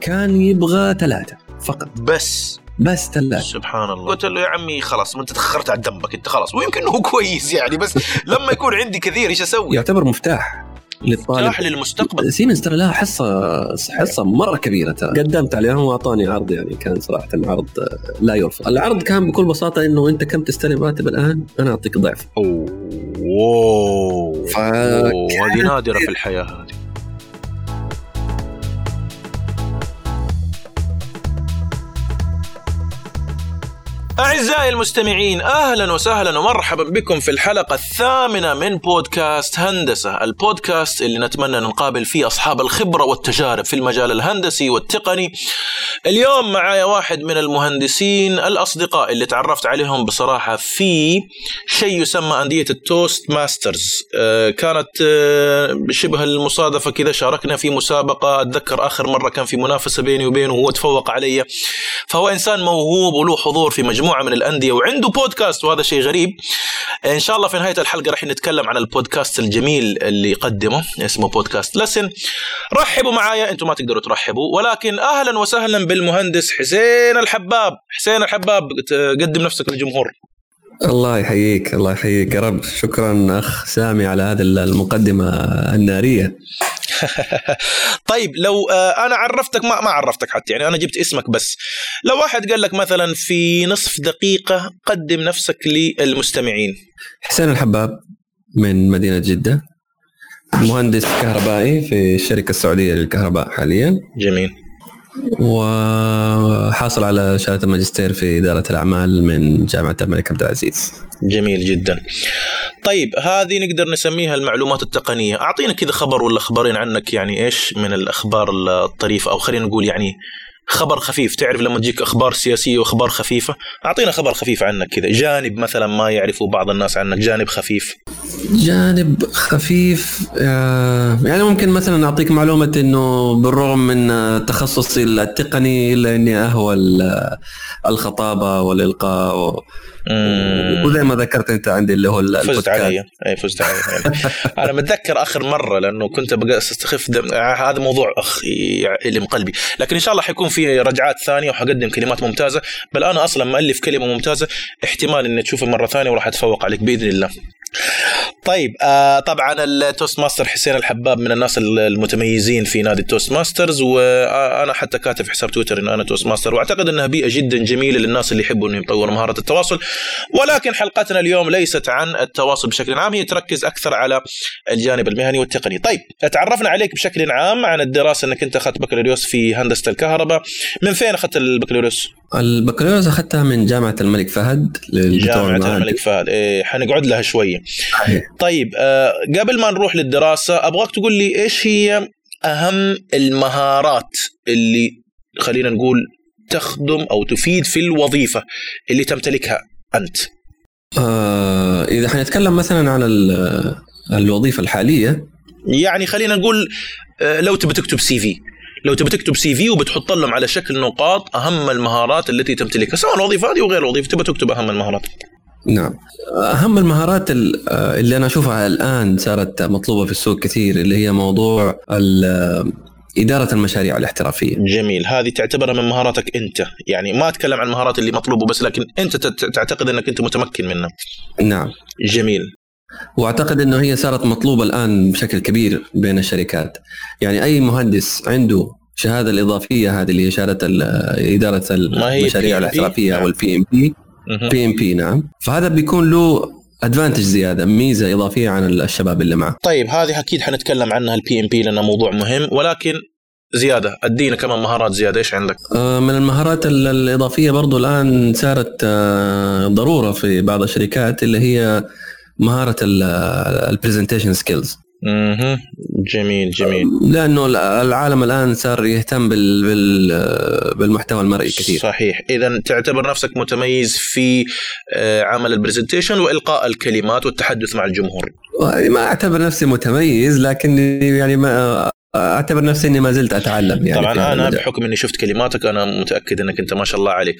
كان يبغى ثلاثة فقط. بس. بس ثلاثة. سبحان الله. قلت له يا عمي خلاص ما انت تاخرت على ذنبك انت خلاص. ويمكن هو كويس يعني بس لما يكون عندي كثير إيش أسوي؟ يعتبر مفتاح للطالب. مفتاح للمستقبل. سيمنز ترى لها حصة حصة مرة كبيرة ترى. قدمت عليهم وأعطاني عرض يعني كان صراحة عرض لا يرفض العرض كان بكل بساطة إنه أنت كم تستلم راتب الآن؟ أنا أعطيك ضعف. أوه. ف... أوه، هذه نادرة في الحياة هذه. أعزائي المستمعين أهلا وسهلا ومرحبا بكم في الحلقة الثامنة من بودكاست هندسة البودكاست اللي نتمنى نقابل فيه أصحاب الخبرة والتجارب في المجال الهندسي والتقني. اليوم معايا واحد من المهندسين الأصدقاء اللي تعرفت عليهم بصراحة في شيء يسمى أندية ال Toastmasters. آه، كانت آه، شبه المصادفة كذا شاركنا في مسابقة أتذكر آخر مرة كان في منافسة بيني وبينه وهو تفوق علي. فهو إنسان موهوب وله حضور في مجموعة من الأندية وعنده بودكاست وهذا شيء غريب. إن شاء الله في نهاية الحلقة راح نتكلم عن البودكاست الجميل اللي يقدمه اسمه بودكاست لسن. رحبوا معايا أنتم ما تقدروا ترحبوا ولكن أهلا وسهلا بالمهندس حسين الحباب. حسين الحباب قدم نفسك للجمهور. الله يحييك الله يحييك. يا رب. شكرا أخ سامي على هذه المقدمة النارية. طيب لو آه، أنا عرفتك ما ما عرفتك حتى يعني أنا جبت اسمك بس. لو واحد قال لك مثلا في نصف دقيقة قدم نفسك للمستمعين. حسين الحباب من مدينة جدة مهندس كهربائي في الشركة السعودية للكهرباء حاليا. جميل. وحاصل على شهادة الماجستير في إدارة الأعمال من جامعة الملك عبد العزيز. جميل جدا. طيب هذه نقدر نسميها المعلومات التقنية. أعطينا كذا خبر ولا خبرين عنك يعني إيش من الأخبار الطريفة؟ أو خلينا نقول يعني خبر خفيف. تعرف لما تجيك أخبار سياسية وأخبار خفيفة؟ أعطينا خبر خفيف عنك كذا. جانب مثلا ما يعرفه بعض الناس عنك جانب خفيف. جانب خفيف آه، يعني ممكن مثلا أعطيك معلومة إنه بالرغم من تخصصي التقني إلا إني اهوى الخطابة والإلقاء. وزي ما ذكرت أنت عندي اللي هو فزت علي. اي فزت علي. أنا متذكر آخر مرة لأنه كنت أستخف هذا موضوع اخ اللي من قلبي. لكن إن شاء الله حيكون في رجعات ثانية وحقدم كلمات ممتازة. بل أنا أصلا مؤلف كلمة ممتازة. احتمال إني تشوفها مرة ثانية وراح أتفوق عليك بإذن الله. طيب آه طبعا ال Toastmaster حسين الحباب من الناس المتميزين في نادي ال Toastmasters وأنا حتى كاتب في حساب تويتر إنه أنا Toastmaster وأعتقد إنها بيئة جدا جميلة للناس اللي يحبوا إنهم يطوروا مهارة التواصل ولكن حلقتنا اليوم ليست عن التواصل بشكل عام هي تركز أكثر على الجانب المهني والتقني. طيب تعرفنا عليك بشكل عام عن الدراسة إنك أنت أخذت بكالوريوس في هندسة الكهرباء من فين أخذت البكالوريوس؟ البكالوريوس أخذتها من جامعة الملك فهد جامعة الملك فهد. إيه حنقعد لها شوية. طيب آه قبل ما نروح للدراسة أبغاك تقول لي إيش هي أهم المهارات اللي خلينا نقول تخدم أو تفيد في الوظيفة اللي تمتلكها أنت؟ آه إذا حنتكلم مثلا عن الوظيفة الحالية يعني خلينا نقول آه لو تبي تكتب CV لو تبي تكتب CV وبتحط لهم على شكل نقاط أهم المهارات التي تمتلكها سواء الوظيفة هذه وغير الوظيفة تبي تكتب أهم المهارات. نعم. أهم المهارات اللي أنا أشوفها الآن صارت مطلوبة في السوق كثير اللي هي موضوع إدارة المشاريع الاحترافية. جميل. هذه تعتبرها من مهاراتك أنت. يعني ما أتكلم عن المهارات اللي مطلوبة بس لكن أنت تعتقد أنك أنت متمكن منها. نعم. جميل. واعتقد إنه هي صارت مطلوبة الآن بشكل كبير بين الشركات. يعني أي مهندس عنده الشهاده الإضافية هذه اللي هي شهادة إدارة المشاريع الاحترافية أو ال PMP PMP نعم. فهذا بيكون له advantage زيادة ميزة إضافية عن الشباب اللي معه. طيب هذه أكيد حنتكلم عنها ال PMP لأنه موضوع مهم ولكن زيادة أدينا كمان مهارات زيادة إيش عندك؟ من المهارات الإضافية برضو الآن صارت ضرورة في بعض الشركات اللي هي مهارة ال presentation skills أها جميل جميل. لأنه العالم الآن صار يهتم بال بال بالمحتوى المرئي كثير. صحيح. اذا تعتبر نفسك متميز في عمل ال presentation وإلقاء الكلمات والتحدث مع الجمهور. ما أعتبر نفسي متميز لكن يعني ما أعتبر نفسي إني ما زلت أتعلم يعني طبعا أنا بحكم إني شفت كلماتك أنا متأكد إنك أنت ما شاء الله عليك.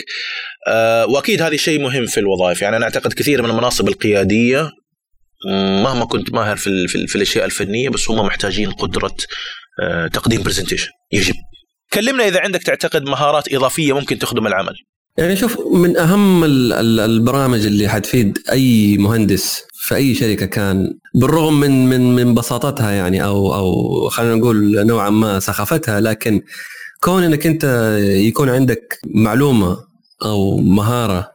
أه وأكيد هذا شيء مهم في الوظائف. يعني أنا أعتقد كثير من المناصب القيادية مهما كنت ماهر في, في, في الأشياء الفنية بس هم محتاجين قدرة تقديم presentation يجب. كلمنا إذا عندك تعتقد مهارات إضافية ممكن تخدم العمل. يعني شوف من أهم البرامج اللي حتفيد أي مهندس في أي شركة كان بالرغم من من من بساطتها يعني أو أو خلينا نقول نوعا ما سخافتها لكن كون إنك أنت يكون عندك معلومة أو مهارة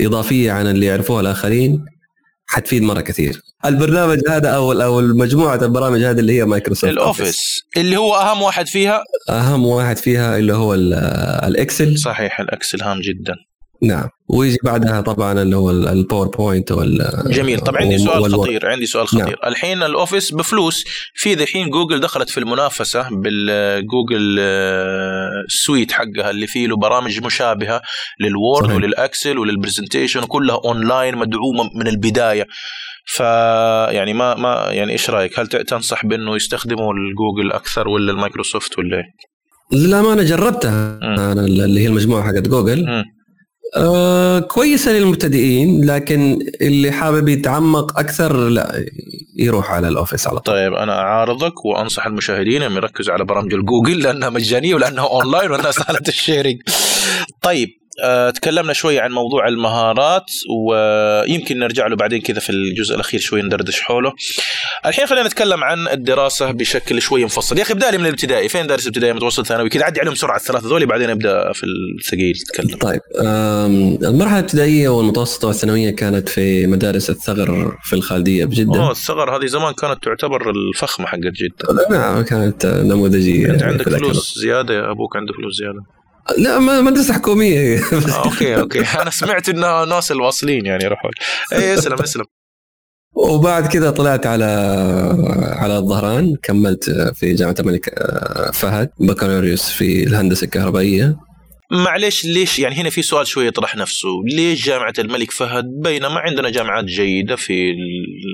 إضافية عن اللي يعرفوها الآخرين حتفيد مرة كثير. البرنامج هذا أو أو المجموعة البرامج هذه اللي هي مايكروسوفت ال Office اللي هو أهم واحد فيها؟ أهم واحد فيها اللي هو ال Excel صحيح ال Excel هام جدا. نعم ويجي بعدها طبعا اللي هو ال PowerPoint وال جميل طبعا عندي سؤال وال... خطير عندي سؤال خطير نعم. الحين ال Office بفلوس في ذحين جوجل دخلت في المنافسة بالجوجل suite حقها اللي فيه له برامج مشابهة لل Word صحيح. ولل Excel ولل presentation كلها اونلاين مدعومة من البداية ف يعني ما ما يعني إيش رأيك؟ هل تنصح بأنه يستخدموا الجوجل أكثر ولا المايكروسوفت ولا؟ للامانه جربتها أنا اللي هي المجموعة حقت جوجل م. آه كويسة للمبتدئين لكن اللي حابب يتعمق أكثر لا يروح على ال Office على طول. طيب أنا أعارضك وأنصح المشاهدين ان يركزوا على برامج الجوجل لأنها مجانية ولأنها أونلاين والناس سهله ال sharing طيب تكلمنا شوي عن موضوع المهارات ويمكن نرجع له بعدين كذا في الجزء الأخير شوي ندردش حوله. الحين خلينا نتكلم عن الدراسة بشكل شوي مفصل، يا أخي ابدأ لي من الابتدائي، فين دارس ابتدائي متوسط ثانوي؟ كذا عدي عليهم بسرعة الثلاثة ذولي بعدين أبدأ في الثقيل تتكلم. طيب المرحلة الابتدائية والمتوسطة والثانوية كانت في مدارس الثغر في الخالدية بجدة. أوه الثغر هذه زمان كانت تعتبر الفخمة حقت جدة. نعم كانت نموذجية. أنت عندك فلوس زيادة يا أبوك عنده فلوس زيادة. لا مدرسة حكومية. آه، okay okay. أنا سمعت إنها ناس الواصلين يعني يروحوا اي اسلم اسلم. وبعد كذا طلعت على على الظهران كملت في جامعة الملك فهد بكالوريوس في الهندسة الكهربائية. معلش ليش يعني هنا في سؤال شوي يطرح نفسه. ليش جامعة الملك فهد؟ بينما عندنا جامعات جيدة في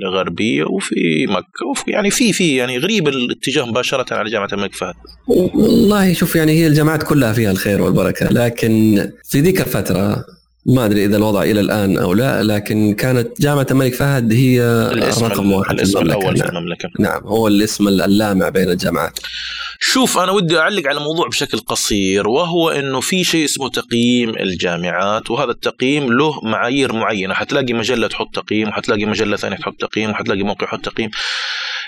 الغربية وفي مكة وفي يعني في في يعني غريب الاتجاه مباشرة على جامعة الملك فهد. والله شوف يعني هي الجامعات كلها فيها الخير والبركة لكن في ذيك الفترة ما أدري إذا الوضع إلى الآن أو لا لكن كانت جامعة الملك فهد هي الاسم رقم واحد الاسم الأول في المملكة. نعم هو الاسم اللامع بين الجامعات. شوف أنا ودي أعلق على موضوع بشكل قصير وهو إنه في شيء اسمه تقييم الجامعات وهذا التقييم له معايير معينة. حتلاقي مجلة تحط تقييم وحتلاقي مجلة ثانية تحط تقييم وحتلاقي موقع يحط تقييم.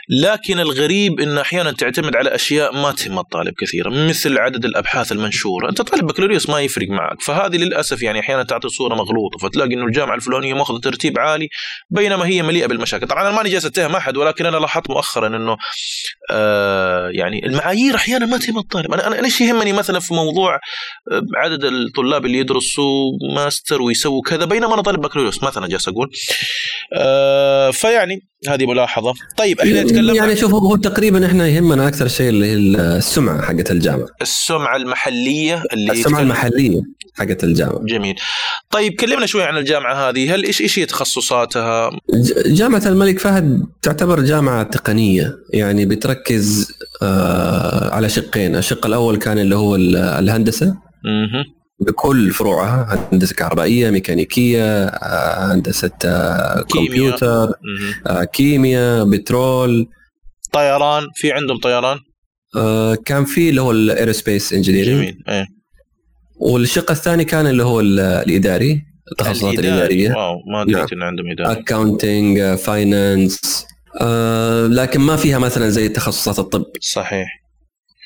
لكن الغريب إنه أحيانا تعتمد على أشياء ما تهم الطالب كثيرا مثل عدد الأبحاث المنشورة، أنت طالب بكالوريوس ما يفرق معك، فهذه للأسف يعني أحيانا تعطي صورة مغلوطة فتلاقي إنه الجامعة الفلانية ماخذة ترتيب عالي بينما هي مليئة بالمشاكل، طبعا أنا ماني جالس أتهم أحد ولكن أنا لاحظت مؤخرا إنه آه يعني المعايير أحيانا ما تهم الطالب، أنا أنا ليش يهمني مثلا في موضوع آه، عدد الطلاب اللي يدرسوا ماستر ويسووا كذا؟ بينما أنا طالب بكالوريوس مثلا جالس أقول. آه فيعني هذه ملاحظة، طيب إحنا نتكلم يعني شوف هو تقريبا إحنا يهمنا أكثر شيء اللي هي السمعة حقت الجامعة. السمعة المحلية اللي السمعة يتكلم... المحلية حقت الجامعة. جميل. طيب كلمنا شوي عن الجامعة هذه. هل إيش إيش هي تخصصاتها؟ جامعة الملك فهد تعتبر جامعة تقنية يعني بتركز على شقين. الشق الأول كان اللي هو الهندسة. بكل فروعها هندسة كهربائية ميكانيكية آه، هندسة آه، كمبيوتر كيمياء, بترول. طيران في عندهم طيران؟ آه كان في اللي هو ال aerospace engineering جميل. إيه. والشق الثاني كان اللي هو الإداري التخصصات الإدارية. wow ما ادري نعم. ان عندهم إداري. accounting finance آه لكن ما فيها مثلا زي تخصصات الطب. صحيح.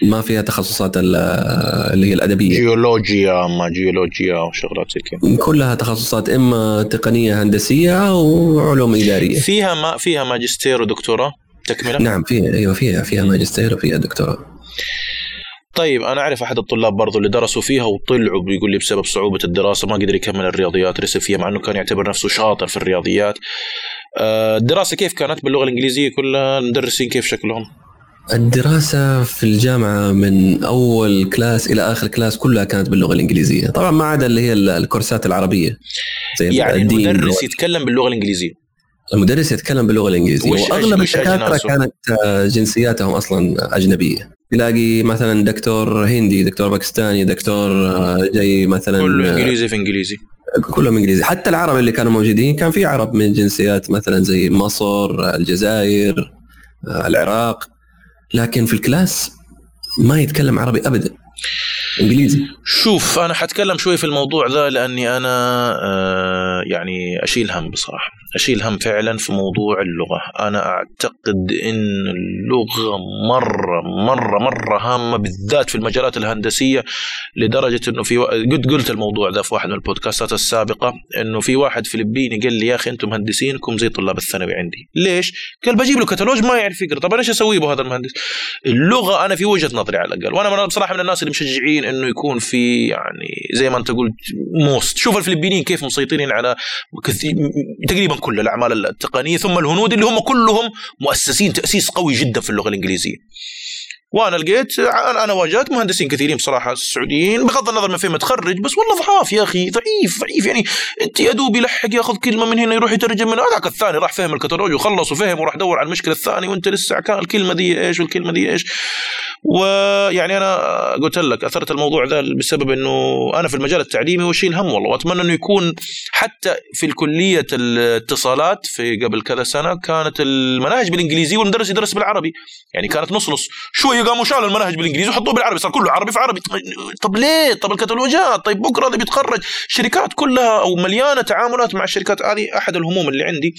ما فيها تخصصات اللي هي الأدبية. جيولوجيا ما جيولوجيا وشغلات زي كذا. كلها تخصصات إما تقنية هندسية أو علوم إدارية. فيها ما فيها ماجستير ودكتوراه؟ تكملة؟ نعم فيها أيوه فيها فيها ماجستير وفيها دكتوراه. طيب أنا أعرف أحد الطلاب برضو اللي درسوا فيها وطلعوا بيقول لي بسبب صعوبة الدراسة ما قدر يكمل الرياضيات رسب فيها مع إنه كان يعتبر نفسه شاطر في الرياضيات. آه، الدراسة كيف كانت باللغة الإنجليزية؟ كلها المدرسين كيف شكلهم؟ الدراسة في الجامعة من أول class إلى آخر class كلها كانت باللغة الإنجليزية. طبعا ما عدا اللي هي الكورسات العربية. زي يعني المدرس يتكلم باللغة الإنجليزية. المدرس يتكلم باللغة الإنجليزية. وأغلب الدكاترة كانت آه، جنسياتهم أصلا أجنبية. تلاقي مثلا دكتور هندي دكتور باكستاني دكتور آه، جاي مثلا كله إنجليزي في إنجليزي. كلهم إنجليزي. حتى العرب اللي كانوا موجودين كان في عرب من جنسيات مثلا زي مصر الجزائر العراق لكن في ال class ما يتكلم عربي ابدا. إنجليزي. شوف أنا حتكلم شوي في الموضوع ذا لأني أنا آه يعني أشيل هم بصراحة. أشيل هم فعلا في موضوع اللغة. أنا أعتقد إن اللغة مرة مرة مرة هامة بالذات في المجالات الهندسية لدرجة إنه في. قد قلت الموضوع ذا في واحد من البودكاستات السابقة إنه في واحد فلبيني قال لي يا أخي أنتم مهندسينكم زي طلاب الثانوي عندي. ليش؟ قال بجيب له كتالوج ما يعرف يقرأ. طب أنا إيش أسوي به هذا المهندس؟ اللغة أنا في وجهة نظري على الأقل. وأنا بصراحة من الناس اللي مشجعين إنه يكون في يعني زي ما أنت قلت موست. شوف الفلبينيين كيف مسيطرين على كثير تقريبا كل الأعمال التقنية ثم الهنود اللي هم كلهم مؤسسين تأسيس قوي جدا في اللغة الإنجليزية. وأنا لقيت أنا واجهت مهندسين كثيرين بصراحة السعوديين بغض النظر من فين متخرج بس والله ضعاف يا أخي ضعيف ضعيف. يعني أنت يا دوب يلحق ياخذ كلمة من هنا يروح يترجم من هذاك الثاني راح فهم الكتالوج وخلص وفهم وراح دور على المشكلة الثانية وأنت لسه كان الكلمة دي إيش والكلمة دي إيش. ويعني أنا قلت لك أثرت الموضوع ذا بسبب إنه أنا في المجال التعليمي واشيل هم والله وأتمنى إنه يكون حتى في الكلية الاتصالات في قبل كذا سنة كانت المناهج بالإنجليزي والمدرس يدرس بالعربي. يعني كانت نص نص شوية قاموا شالوا المناهج بالإنجليزي وحطوه بالعربي صار كله عربي في عربي. طب ليه؟ طب الكتالوجات طيب بكرة اللي بيتخرج شركات كلها أو مليانة تعاملات مع الشركات هذه أحد الهموم اللي عندي.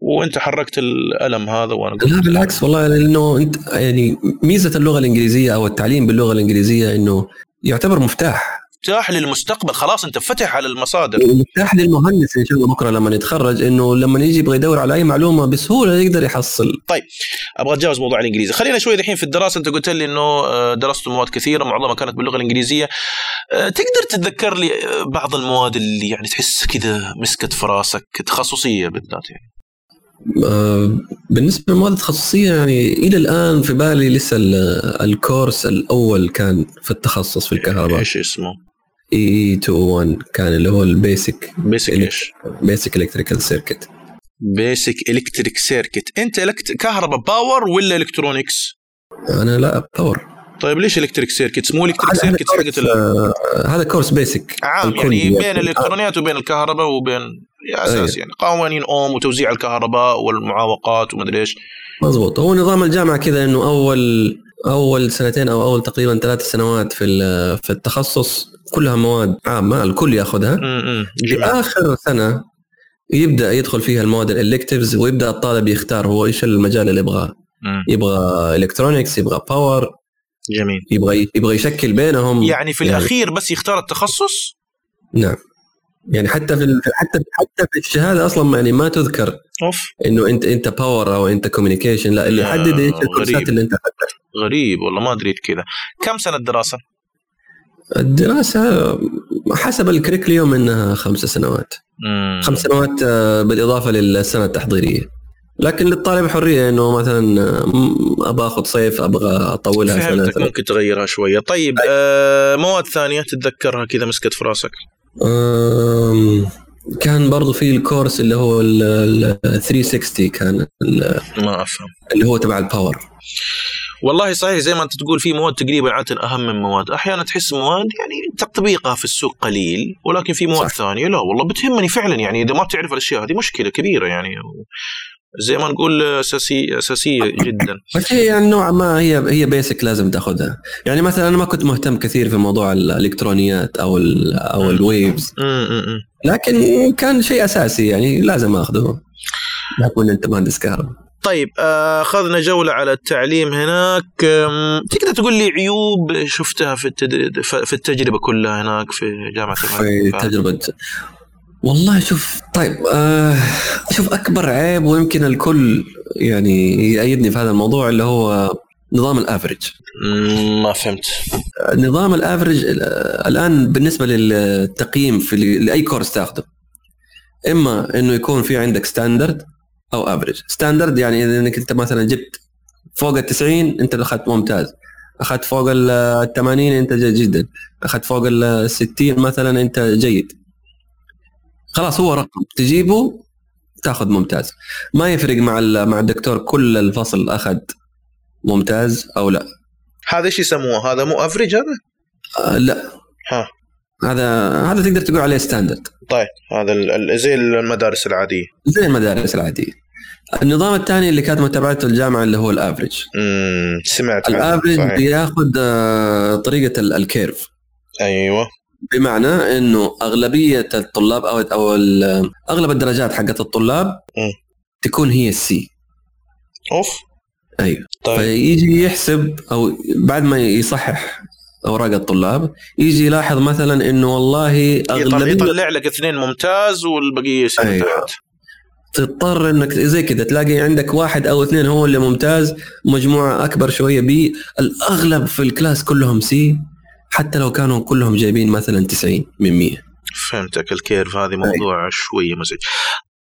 وأنت حركت الألم هذا وأنا لا بالعكس والله لأنه أنت يعني ميزة اللغة الإنجليزية أو التعليم باللغة الإنجليزية إنه يعتبر مفتاح. مفتاح للمستقبل. خلاص انت فتح على المصادر. مفتاح للمهندس إن شاء الله بكرة لما يتخرج إنه لما يجي يبغى يدور على أي معلومة بسهولة يقدر يحصل. طيب أبغى أتجاوز موضوع الإنجليزي. خلينا شوي الحين في الدراسة. أنت قلت لي إنه درست مواد كثيرة معظمها كانت باللغة الإنجليزية. تقدر تتذكر لي بعض المواد اللي يعني تحس كذا مسكت في راسك تخصصية بالذات يعني؟ بالنسبة للمواد التخصصيه يعني إلى الآن في بالي لسه ال course الأول كان في التخصص في الكهرباء. إيش اسمه؟ EE 201 كان اللي هو ال basic basic إيش؟ basic electrical circuit basic electric circuit أنت elect... كهرباء power ولا electronics؟ أنا لا power طيب ليش electric circuit مو electric circuit حقت آه هذا course basic عام يعني بين الإلكترونيات وبين الكهرباء وبين أساس يعني قوانين أوم وتوزيع الكهرباء والمعوقات ومدري إيش. مضبوط. هو نظام الجامعة كذا إنه أول أول سنتين أو أول تقريبا ثلاث سنوات في في التخصص كلها مواد عامة الكل يأخذها. في اخر سنة يبدأ يدخل فيها المواد ال electives ويبدأ الطالب يختار هو إيش المجال اللي يبغاه. يبغى electronics يبغى power جميل. يبغى يبغى يشكل بينهم. يعني في يعني الأخير بس يختار التخصص؟ نعم. يعني حتى في حتى حتى في الشهادة أصلا يعني ما تذكر of. إنه انت أنت power أو أنت communication لا اللي يحدد إيش الكورسات اللي أنت أخذتها. غريب والله ما أدري كذا. كم سنة دراسه؟ الدراسة حسب ال curriculum إنها خمس سنوات. مم. خمس سنوات بالإضافة للسنة التحضيرية. لكن للطالب حرية إنه مثلا أبغى أخذ صيف أبغى اطولها فهمتك ممكن تغيرها شوية. طيب آه مواد ثانية تتذكرها كذا مسكت في راسك؟ كان برضو في الكورس اللي هو ال 360 كان ما أفهم. اللي هو تبع الباور والله صحيح زي ما أنت تقول في مواد تقريبا عادة أهم من مواد. أحيانا تحس مواد يعني تطبيقها في السوق قليل ولكن في مواد صح. ثانية لا والله بتهمني فعلا يعني إذا ما بتعرف الأشياء هذه مشكلة كبيرة يعني. زي ما نقول أساسي أساسية جدا. بس هي يعني نوعا ما هي هي basic لازم تاخذها يعني مثلا أنا ما كنت مهتم كثير في موضوع الإلكترونيات أو ال أو ال waves لكن كان شيء أساسي يعني لازم أخذه. بحكم أنت مهندس كهرباء. طيب أخذنا جولة على التعليم هناك. تقدر تقول لي عيوب شفتها في في التجربة كلها هناك في جامعة في تجربة. والله شوف طيب آه شوف أكبر عيب ويمكن الكل يعني يأيدني في هذا الموضوع اللي هو نظام ال average ما فهمت. نظام ال average الآن بالنسبة للتقييم في لأي course تاخذه إما إنه يكون في عندك standard أو average standard يعني اذا إنك أنت مثلا جبت فوق ال 90 أنت أخذت ممتاز. أخذت فوق ال 80 أنت جيد جدا. أخذت فوق ال 60 مثلا أنت جيد. خلاص هو رقم. تجيبه تأخذ ممتاز. ما يفرق مع مع الدكتور كل الفصل أخذ ممتاز أو لا. هذا إيش يسموه؟ هذا مو average هذا؟ آه لا. ها. هذا هذا تقدر تقول عليه standard طيب هذا زي المدارس العادية. زي المدارس العادية. النظام الثاني اللي كانت متابعته الجامعة اللي هو ال average. امم سمعت ال average بياخذ آه، طريقة ال curve. أيوه. بمعنى إنه أغلبية الطلاب أو أو أغلب الدرجات حقت الطلاب م. تكون هي السي أوف. أيوه. طيب. فيجي يحسب أو بعد ما يصحح أوراق الطلاب يجي يلاحظ مثلا إنه والله أغلبية يطلع لك اثنين ممتاز والبقية سنه أيوة. تضطر إنك زي كذا تلاقي عندك واحد أو اثنين هو اللي ممتاز مجموعة أكبر شوية بي الأغلب في ال class كلهم C حتى لو كانوا كلهم جايبين مثلا 90 من 100 فهمتك ال curve هذه موضوع أي. شوية مزعج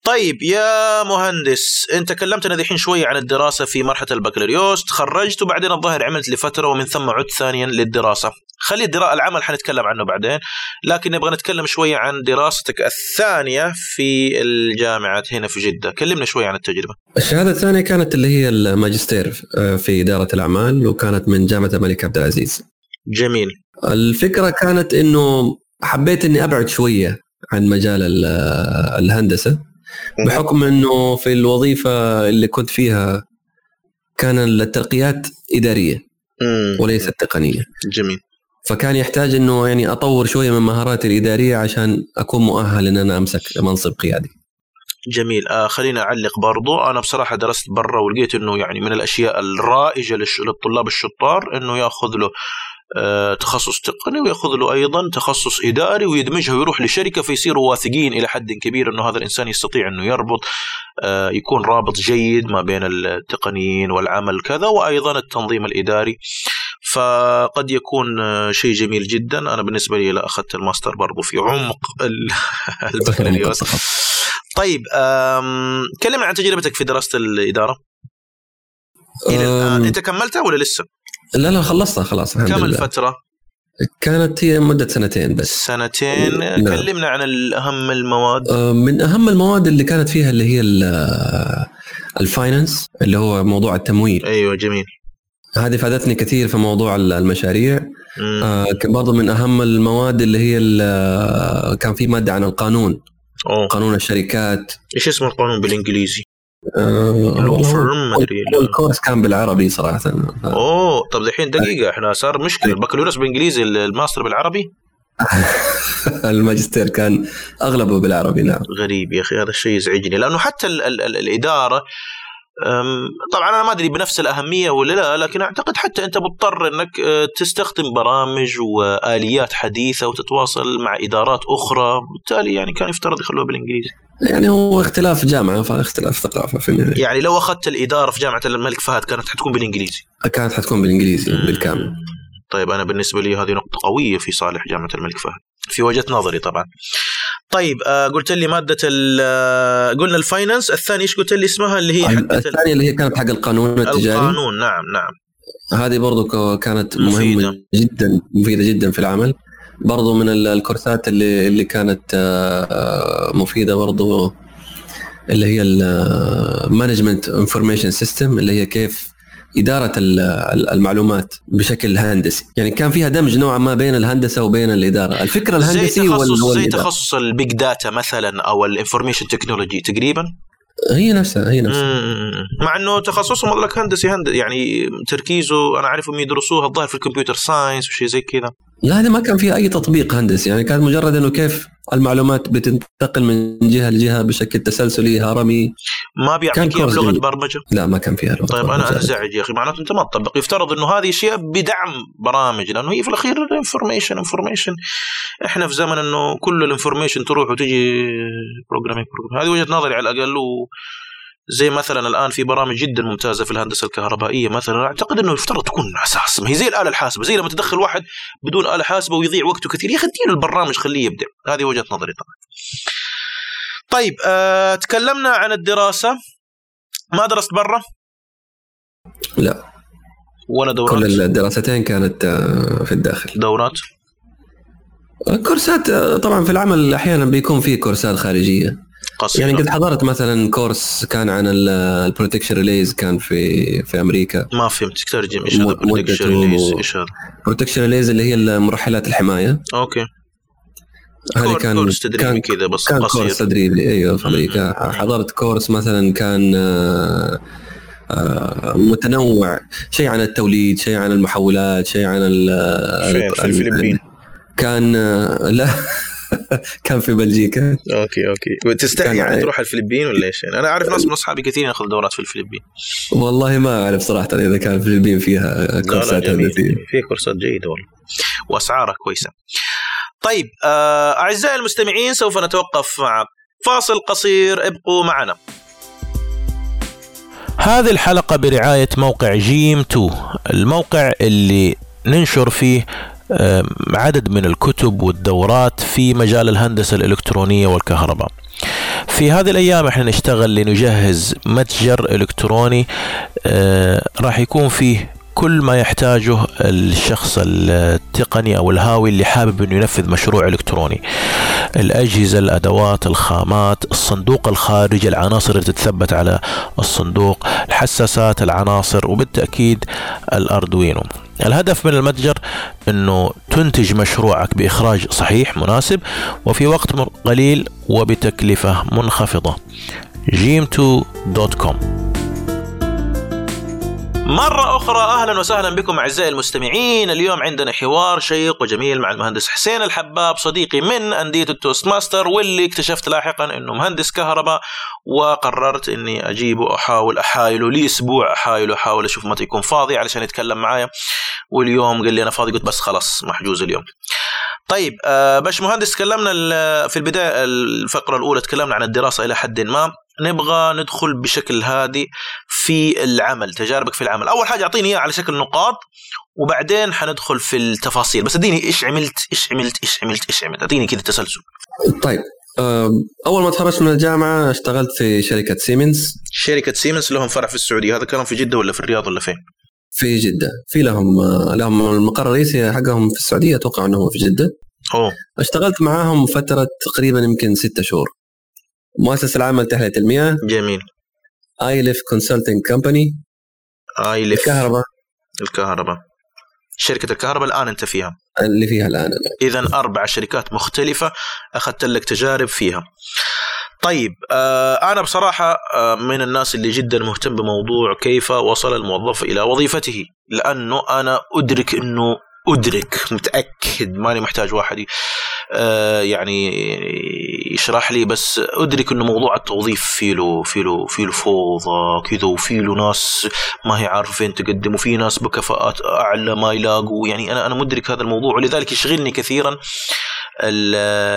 طيب يا مهندس انت كلمتنا دحين شوية عن الدراسة في مرحلة البكالوريوس تخرجت وبعدين الظاهر عملت لفترة ومن ثم عدت ثانيا للدراسة. خلي الدراسه العمل حنتكلم عنه بعدين لكن نبغى نتكلم شوية عن دراستك الثانية في الجامعة هنا في جدة. كلمنا شوية عن التجربة. الشهادة الثانية كانت اللي هي الماجستير آه، في إدارة الأعمال وكانت من جامعة الملك عبد العزيز. جميل. الفكرة كانت إنه حبيت إني أبعد شوية عن مجال الهندسة. بحكم إنه في الوظيفة اللي كنت فيها كان الترقيات إدارية وليست تقنية. جميل. فكان يحتاج إنه يعني أطور شوية من مهاراتي الإدارية عشان أكون مؤهل إن أنا أمسك منصب قيادي. جميل. آه خلينا أعلق برضو. أنا بصراحة درست برا ولقيت إنه يعني من الأشياء الرائجة للطلاب الشطار إنه يأخذ له تخصص تقني وياخذ له أيضا تخصص إداري ويدمجها ويروح لشركة فيصيروا واثقين إلى حد كبير إنه هذا الإنسان يستطيع إنه يربط آه، يكون رابط جيد ما بين التقنيين والعمل كذا وأيضا التنظيم الإداري. فقد يكون آه، شيء جميل جدا. أنا بالنسبة لي لا أخذت الماستر برضو في عمق البكالوريوس. طيب كلمنا عن تجربتك في دراسة الإدارة. إلى الآن. أنت كملتها ولا لسه؟ لا لا خلصتها خلاص كم الفترة؟ كانت هي مدة سنتين بس. سنتين. نعم. كلمنا عن أهم المواد. آه، من أهم المواد اللي كانت فيها اللي هي الفاينانس اللي هو موضوع التمويل. أيوة جميل. هذه فادتني كثير في موضوع المشاريع. آه كان برضو من أهم المواد اللي هي كان في مادة عن القانون. أوه. قانون الشركات. إيش اسم القانون بالإنجليزي؟ law firm مدري ال course كان بالعربي صراحة. أوه طب دحين دقيقة إحنا صار مشكلة. البكالوريوس بالإنجليزي الماستر بالعربي؟ الماجستير كان أغلبه بالعربي نعم. غريب يا أخي هذا الشيء يزعجني. لأنه حتى ال ال ال الإدارة طبعا أنا ما أدري بنفس الأهمية ولا لا لكن أعتقد حتى أنت مضطر إنك أه، تستخدم برامج وآليات حديثة وتتواصل مع إدارات أخرى. بالتالي يعني كان يفترض يخلوها بالإنجليزي. يعني هو اختلاف جامعة فاختلاف ثقافة في النهاية. يعني لو أخذت الإدارة في جامعة الملك فهد كانت حتكون بالإنجليزي. كانت حتكون بالإنجليزي بالكامل. طيب أنا بالنسبة لي هذه نقطة قوية في صالح جامعة الملك فهد. في وجهة نظري طبعا. طيب آه قلت لي مادة آه قلنا ال finance الثاني إيش قلت لي اسمها؟ اللي هي الثانية اللي هي كانت حق القانون التجاري. القانون نعم نعم. هذه برضو كانت مفيدة. مهمه جدا مفيدة جدا في العمل. برضو من الكورسات اللي اللي كانت آه، مفيدة برضو اللي هي ال management information system اللي هي كيف إدارة المعلومات بشكل هندسي. يعني كان فيها دمج نوعا ما بين الهندسة وبين الإدارة. الفكرة الهندسي زي تخصص زي تخصص ال big data مثلا أو ال information technology تقريبا؟ هي نفسها هي نفسها. مع إنه تخصصهم لك هندسي هند يعني تركيزه أنا أعرفهم يدرسوها الظاهر في ال computer science وشيء زي كذا. لا هذه ما كان فيها أي تطبيق هندسي يعني كان مجرد إنه كيف المعلومات بتنتقل من جهة لجهة بشكل تسلسلي هرمي. ما بيعطيك لغه برمجة؟ لا ما كان فيها لغة طيب أنا أنزعج يا أخي. معناته أنت ما تطبق. يفترض إنه هذه أشياء بدعم برامج لأنه هي في الأخير information information إحنا في زمن إنه كل ال information تروح وتجي programming هذه وجهة نظري على الأقل و زي مثلا الآن في برامج جدا ممتازة في الهندسة الكهربائية مثلا أعتقد إنه يفترض تكون أساس ما هي زي الآلة الحاسبة زي لما تدخل واحد بدون آلة حاسبة ويضيع وقته كثير. يا أخي اديله البرنامج خليه يبدع هذه وجهة نظري طبعا. طيب آه تكلمنا عن الدراسة. ما درست برا؟ لا. ولا دورات؟ كل الدراستين كانت آه، في الداخل. دورات؟ كورسات آه، طبعا في العمل أحيانا بيكون في كورسات خارجية. قصيرة. يعني قد حضرت مثلا course كان عن ال protection relays كان في في أمريكا. ما فهمت. ترجم؟ إيش هذا protection relays؟ إيش هذا؟ protection relays اللي هي مرحلات الحماية. okay. هذه كان course تدريبي كذا بس كان قصير. course تدريبي. أيوه في أمريكا حضرت course مثلا كان آه، آه، متنوع. شيء عن التوليد شيء عن المحولات شيء عن فين في الفلبين. كان لا. كان في بلجيكا. okay okay. تستحي يعني تروح الفلبين ولا إيش؟ يعني؟ أنا أعرف ناس من أصحابي كثير ياخذوا دورات في الفلبين. والله ما أعرف صراحة إذا كان الفلبين فيها كورسات هندسية. في كورسات جيدة والله. واسعارها كويسة. طيب آه، أعزائي المستمعين سوف نتوقف مع فاصل قصير ابقوا معنا. هذه الحلقة برعاية موقع جيم 2 الموقع اللي ننشر فيه عدد من الكتب والدورات في مجال الهندسة الإلكترونية والكهرباء. في هذه الأيام إحنا نشتغل لنجهز متجر إلكتروني آه، راح يكون فيه كل ما يحتاجه الشخص التقني أو الهاوي اللي حابب إنه ينفذ مشروع إلكتروني. الأجهزة الأدوات الخامات الصندوق الخارجي العناصر اللي تتثبت على الصندوق الحساسات العناصر وبالتأكيد الأردوينو. الهدف من المتجر إنه تنتج مشروعك بإخراج صحيح مناسب وفي وقت قليل وبتكلفة منخفضة. gm2.com مرة أخرى أهلا وسهلا بكم أعزائي المستمعين. اليوم عندنا حوار شيق وجميل مع المهندس حسين الحباب صديقي من أندية التوست ماستر واللي اكتشفت لاحقا أنه مهندس كهرباء وقررت أني أجيبه أحاول أحايله لي أسبوع أحايله أحاول أشوف متى يكون فاضي علشان يتكلم معايا. واليوم قال لي أنا فاضي قلت بس خلاص محجوز اليوم. طيب آه باش مهندس تكلمنا في البداية الفقرة الأولى تكلمنا عن الدراسة إلى حد ما. نبغى ندخل بشكل هادي في العمل تجاربك في العمل. أول حاجة أعطيني إياها على شكل نقاط وبعدين حندخل في التفاصيل. بس اديني إيش عملت إيش عملت إيش عملت إيش عملت. اديني كذا تسلسل. طيب أول ما تخرجت من الجامعة اشتغلت في شركة سيمنز شركة سيمنز لهم فرع في السعودية. هذا كانوا في جدة ولا في الرياض ولا فين؟ في جدة. في لهم لهم المقر الرئيسي حقهم في السعودية أتوقع أنه في جدة. أوه. اشتغلت معاهم فترة تقريبا يمكن ستة شهور. مؤسسة العامة لتحلية المياه جميل. ايليف consulting company ايليف الكهرباء. الكهرباء. شركة الكهرباء الآن أنت فيها. اللي فيها الآن إذا أربع شركات مختلفة أخذت لك تجارب فيها. طيب آه أنا بصراحة آه من الناس اللي جدا مهتم بموضوع كيف وصل الموظف إلى وظيفته لأنه أنا أدرك أنه أدرك متأكد ماني محتاج واحد آه، يعني يشرح لي بس أدرك إنه موضوع التوظيف في له في له في له فوضى كذا وفي له ناس ما هي عارفة فين تقدم وفي ناس بكفاءات أعلى ما يلاقوا. يعني أنا أنا مدرك هذا الموضوع ولذلك يشغلني كثيرا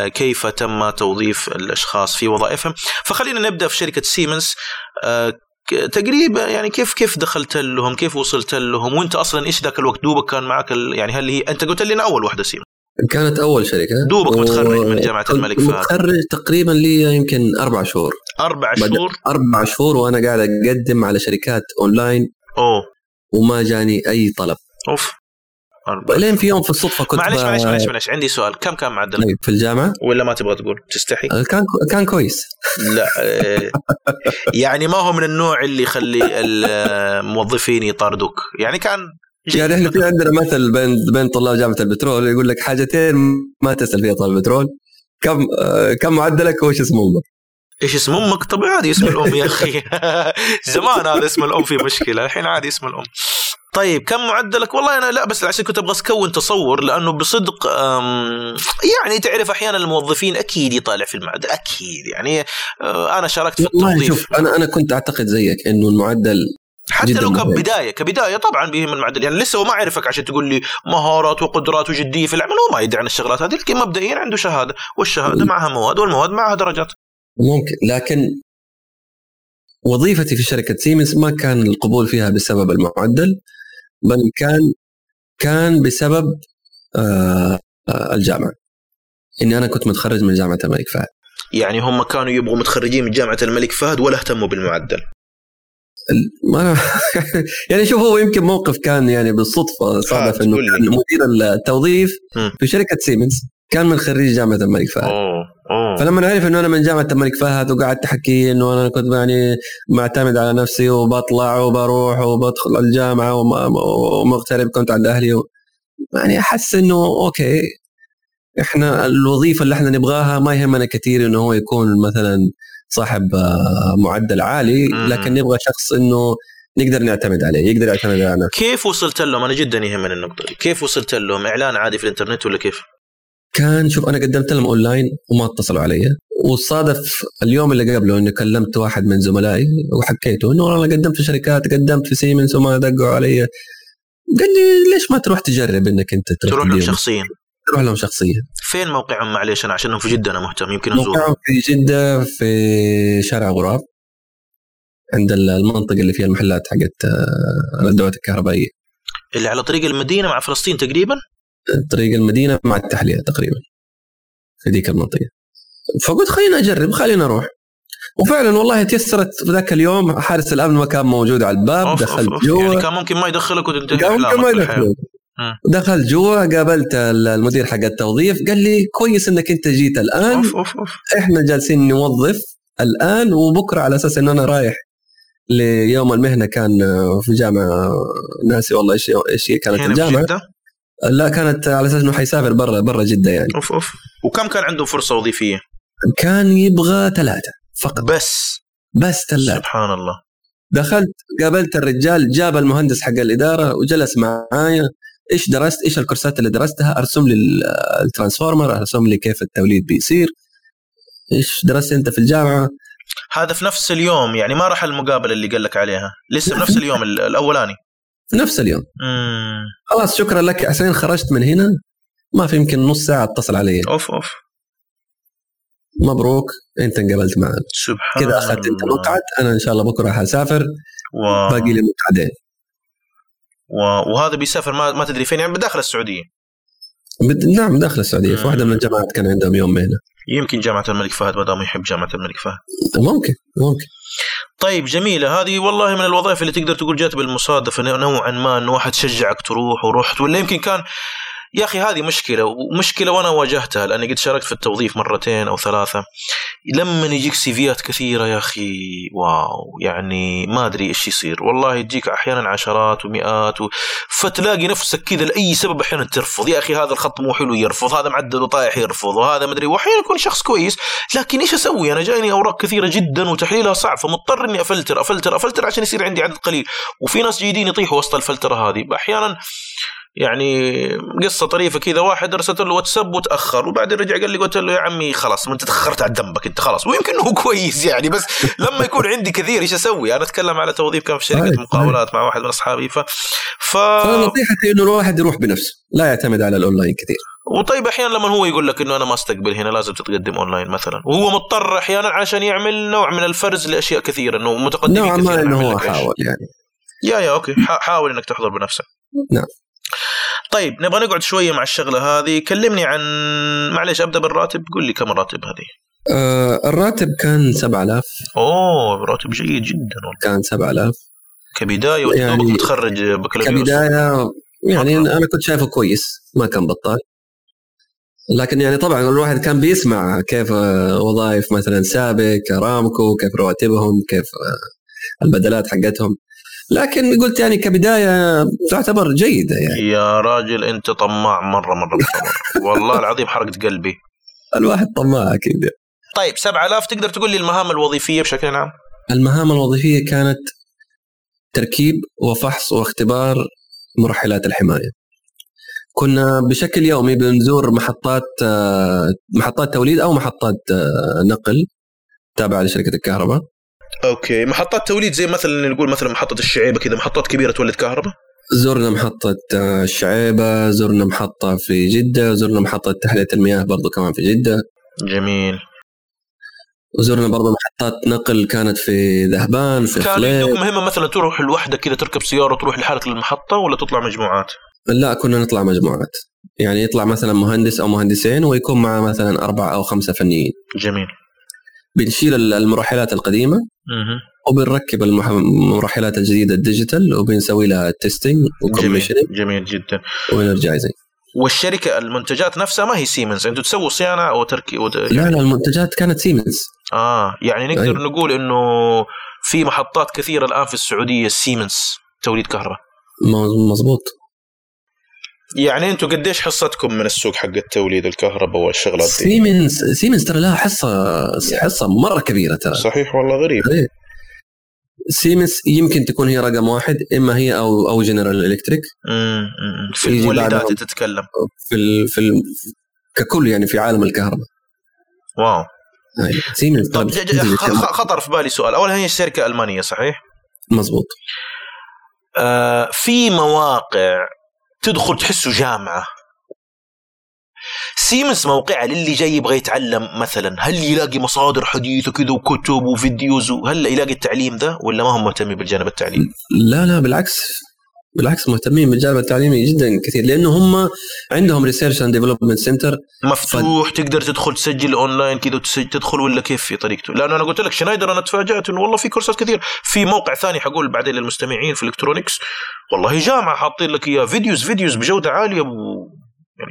كيف تم توظيف الأشخاص في وظائفهم. فخلينا نبدأ في شركة سيمنز آه، تقريبا يعني كيف كيف دخلت لهم؟ كيف وصلت لهم؟ وأنت أصلا إيش ذاك الوقت دوبك كان معك يعني هل هي أنت قلت لي أول واحدة سيمنز كانت أول شركة. دوبك و... متخرج من جامعة الملك فهد. متخرج تقريبا لي يمكن أربع شهور. أربع شهور؟ أربع شهور وأنا قاعد أقدم على شركات أونلاين. أوه. وما جاني أي طلب. أوف. لين في يوم في الصدفة كنت معلش معلش معلش معلش عندي سؤال. كم كان معدلك؟ طيب، في الجامعة؟ ولا ما تبغى تقول تستحي؟ آه، كان كان كويس. لا آه، يعني ما هو من النوع اللي يخلي الموظفين يطاردوك؟ يعني كان يعني إحنا في عندنا مثل بين بين طلاب جامعة البترول يقول لك حاجتين ما تسأل فيها طالب البترول كم آه، كم معدلك وايش اسم أمك؟ إيش اسم أمك؟ طب عادي اسم الأم يا أخي زمان هذا اسم الأم في مشكلة الحين عادي اسم الأم طيب كم معدلك؟ والله أنا لا بس عشان كنت أبغى أكون تصور لأنه بصدق يعني تعرف أحيانا الموظفين أكيد يطالع في المعدل أكيد يعني آه، أنا شاركت في التوظيف شوف أنا أنا كنت أعتقد زيك إنه المعدل حتى لو كبداية كبداية طبعا بيهم المعدل يعني لسه هو ما عرفك عشان تقول لي مهارات وقدرات وجدية في العمل هو ما يدري عن الشغلات هذه لكن مبدئيا عنده شهادة والشهادة معها مواد والمواد معها درجات. ممكن لكن وظيفتي في شركة سيمنز ما كان القبول فيها بسبب المعدل بل كان كان بسبب آه آه الجامعة. إني أنا كنت متخرج من جامعة الملك فهد. يعني هم كانوا يبغوا متخرجين من جامعة الملك فهد ولا اهتموا بالمعدل. ما يعني شوف هو يمكن موقف كان يعني بالصدفة صادف إنه كان مدير التوظيف في شركة سيمنز كان من خريج جامعة الملك فهد. أوه. فلما عرف إنه أنا من جامعة الملك فهد وقعدت أحكي إنه أنا كنت يعني معتمد على نفسي وبطلع وبروح وبدخل الجامعة ومغترب كنت عند أهلي و... يعني أحس إنه okay إحنا الوظيفة اللي إحنا نبغاها ما يهمنا كثير إنه هو يكون مثلا صاحب آه، معدل عالي لكن نبغى شخص إنه نقدر نعتمد عليه يقدر يعتمد علينا كيف وصلت لهم؟ أنا جدا يهمني النقطة دي. كيف وصلت لهم؟ إعلان عادي في الإنترنت ولا كيف؟ كان شوف أنا قدمت لهم أونلاين وما اتصلوا علي. وصادف اليوم اللي قبله إني كلمت واحد من زملائي وحكيته إنه والله قدمت في شركات قدمت في سيمنز وما دقوا علي. قال لي ليش ما تروح تجرب إنك أنت تروح, تروح لهم شخصيا. تروح لهم شخصيا. فين موقعهم معليش؟ أنا عشانهم في جدة أنا مهتم. يمكن أزور. موقعهم في جدة في شارع غراب عند المنطقة اللي فيها المحلات حقت آه، الأدوات الكهربائية. اللي على طريق المدينة مع فلسطين تقريبا؟ طريق المدينة مع التحلية تقريبا في ذيك المنطقة. فقلت خلينا أجرب خلينا أروح. وفعلا والله تيسرت في ذاك اليوم حارس الأمن ما كان موجود على الباب دخلت جوا. يعني كان ممكن ما يدخلك وتنتهي ممكن ما يدخلك. دخلت جوا قابلت المدير حق التوظيف قال لي كويس إنك أنت جيت الآن. أوف أوف أوف. إحنا جالسين نوظف الآن وبكرة على أساس إن أنا رايح ليوم المهنة كان في جامعة ناسي والله إيش إيش كانت الجامعة؟ لا كانت على أساس إنه حيسافر برا برا جدة يعني. أوف أوف. وكم كان عنده فرصة وظيفية؟ كان يبغى ثلاثة فقط. بس؟ بس ثلاثة. سبحان الله. دخلت قابلت الرجال جاب المهندس حق الإدارة وجلس معايا. إيش درست؟ إيش الكورسات اللي درستها؟ أرسم لي ال transformer أرسم لي كيف التوليد بيصير. إيش درست أنت في الجامعة؟ هذا في نفس اليوم يعني ما راح المقابلة اللي قال لك عليها. لسه في نفس اليوم الأولاني. نفس اليوم. مم. خلاص شكرا لك. حسين خرجت من هنا. ما في يمكن نص ساعة اتصل علي. أوف أوف. مبروك. أنت انقبلت معنا. سبحان كذا أخذت أنت مقعد أنا إن شاء الله بكرة حسافر. باقي لي مقعدين. وهذا بيسافر ما, ما تدري فين يعني بداخل السعودية. بد... نعم داخل السعودية. في واحدة من الجامعات كان عندهم يوم مهنه يمكن جامعة الملك فهد ما دام يحب جامعة الملك فهد. ممكن ممكن. طيب جميلة. هذه والله من الوظائف اللي تقدر تقول جات بالمصادفة نوعا ما انه واحد شجعك تروح ورحت ولا يمكن كان يا أخي هذه مشكلة ومشكلة وأنا واجهتها لأني قد شاركت في التوظيف مرتين أو ثلاثة. لما يجيك سيفيات كثيرة يا أخي wow يعني ما أدري إيش يصير. والله يجيك أحيانا عشرات ومئات و... فتلاقي نفسك كذا لأي سبب أحيانا ترفض. يا أخي هذا الخط مو حلو يرفض. هذا معدل وطايح يرفض. وهذا مدري واحيانا يكون شخص كويس لكن إيش أسوي؟ أنا جايني أوراق كثيرة جدا وتحليلها صعب فمضطر إني أفلتر أفلتر أفلتر عشان يصير عندي عدد قليل. وفي ناس جيدين يطيحوا وسط الفلترة هذه. أحيانا يعني قصة طريفة كذا واحد ارسلت له واتساب وتأخر وبعدين رجع قال لي قلت له يا عمي خلاص ما انت تأخرت على ذنبك انت خلاص. ويمكن هو كويس يعني بس لما يكون عندي كثير إيش أسوي؟ أنا اتكلم على توظيف كان في شركة مقاولات مع واحد من أصحابي ف ف نصيحتي إنه الواحد يروح بنفسه لا يعتمد على الأونلاين كثير. وطيب أحيانا لما هو يقول لك إنه أنا ما أستقبل هنا لازم تتقدم أونلاين مثلا. وهو مضطر أحيانا عشان يعمل نوع من الفرز لأشياء كثيرة إنه متقدم نوعا ما إنه هو حاول يعني. يا يا أوكي. حاول إنك تحضر بنفسك. نعم. طيب نبغى نقعد شوية مع الشغلة هذه. كلمني عن معليش أبدأ بالراتب. قول لي كم الراتب هذه. آه الراتب كان 7000 أوه راتب جيد جدا كان 7000 كبداية يعني متخرج بكالوريوس. كبداية يعني أطلع. أنا كنت شايفه كويس ما كان بطال. لكن يعني طبعا الواحد كان بيسمع كيف وظائف مثلا سابق ارامكو كيف رواتبهم كيف البدلات حقتهم. لكن قلت يعني كبداية تعتبر جيدة يعني يا راجل أنت طماع مرة مرة والله العظيم حرقت قلبي الواحد طماع أكيد طيب 7000 تقدر تقول لي المهام الوظيفية بشكل عام؟ المهام الوظيفية كانت تركيب وفحص واختبار مرحلات الحماية. كنا بشكل يومي بنزور محطات محطات توليد أو محطات نقل تابعة لشركة الكهرباء. okay. محطات توليد زي مثلا نقول مثلا محطة الشعيبة كذا محطات كبيرة تولد كهرباء؟ زرنا محطة الشعيبة زرنا محطة في جدة زرنا محطة تحلية المياه برضو كمان في جدة. جميل. وزرنا برضو محطات نقل كانت في ذهبان في كان عندكم مهمة مثلا تروح لوحدك كذا تركب سيارة وتروح لحالك للمحطة ولا تطلع مجموعات؟ لا كنا نطلع مجموعات. يعني يطلع مثلا مهندس أو مهندسين ويكون معه مثلا أربعة أو خمسة فنيين. جميل. بنشيل المرحلات القديمة وبنركب المرحلات الجديدة ال digital وبنسوي لها testing جميل, جميل جدا. ونرجع زي والشركة المنتجات نفسها ما هي سيمنز أنتم تسووا صيانة أو تركيب يعني لا لا المنتجات كانت سيمنز آه يعني نقدر أيوه. نقول إنه في محطات كثيرة الآن في السعودية سيمنز توليد كهرباء. مظبوط. يعني أنتم قديش حصتكم من السوق حق التوليد الكهرباء والشغلات دي؟ سيمنز سيمنز ترى لها حصه حصة مرة كبيرة ترى. صحيح والله غريب. إيه. سيمنز يمكن تكون هي رقم واحد إما هي أو أو جنرال الكتريك في المولدات تتكلم. في ال في ال ككل يعني في عالم الكهرباء. wow. سيمنز طب خطر في بالي سؤال. اولا هي شركة ألمانية صحيح؟ مزبوط آه في مواقع تدخل تحسه جامعة سيمنز موقعها للي جاي يبغى يتعلم مثلا هل يلاقي مصادر حديثة كذا وكتب وفيديوز هل يلاقي التعليم ده ولا ما هم مهتمين بالجانب التعليمي؟ لا لا بالعكس بالعكس مهتمين بالجانب التعليمي جدا كثير لأنه هم عندهم research and development center مفتوح ف... تقدر تدخل تسجل اونلاين كذا تدخل ولا كيف في طريقته؟ لأنه أنا قلت لك شنايدر أنا تفاجأت إنه والله في كورسات كثير. في موقع ثاني حقول بعدين للمستمعين في electronics والله جامعة حاطين لك إياه. فيديوز فيديوز بجودة عالية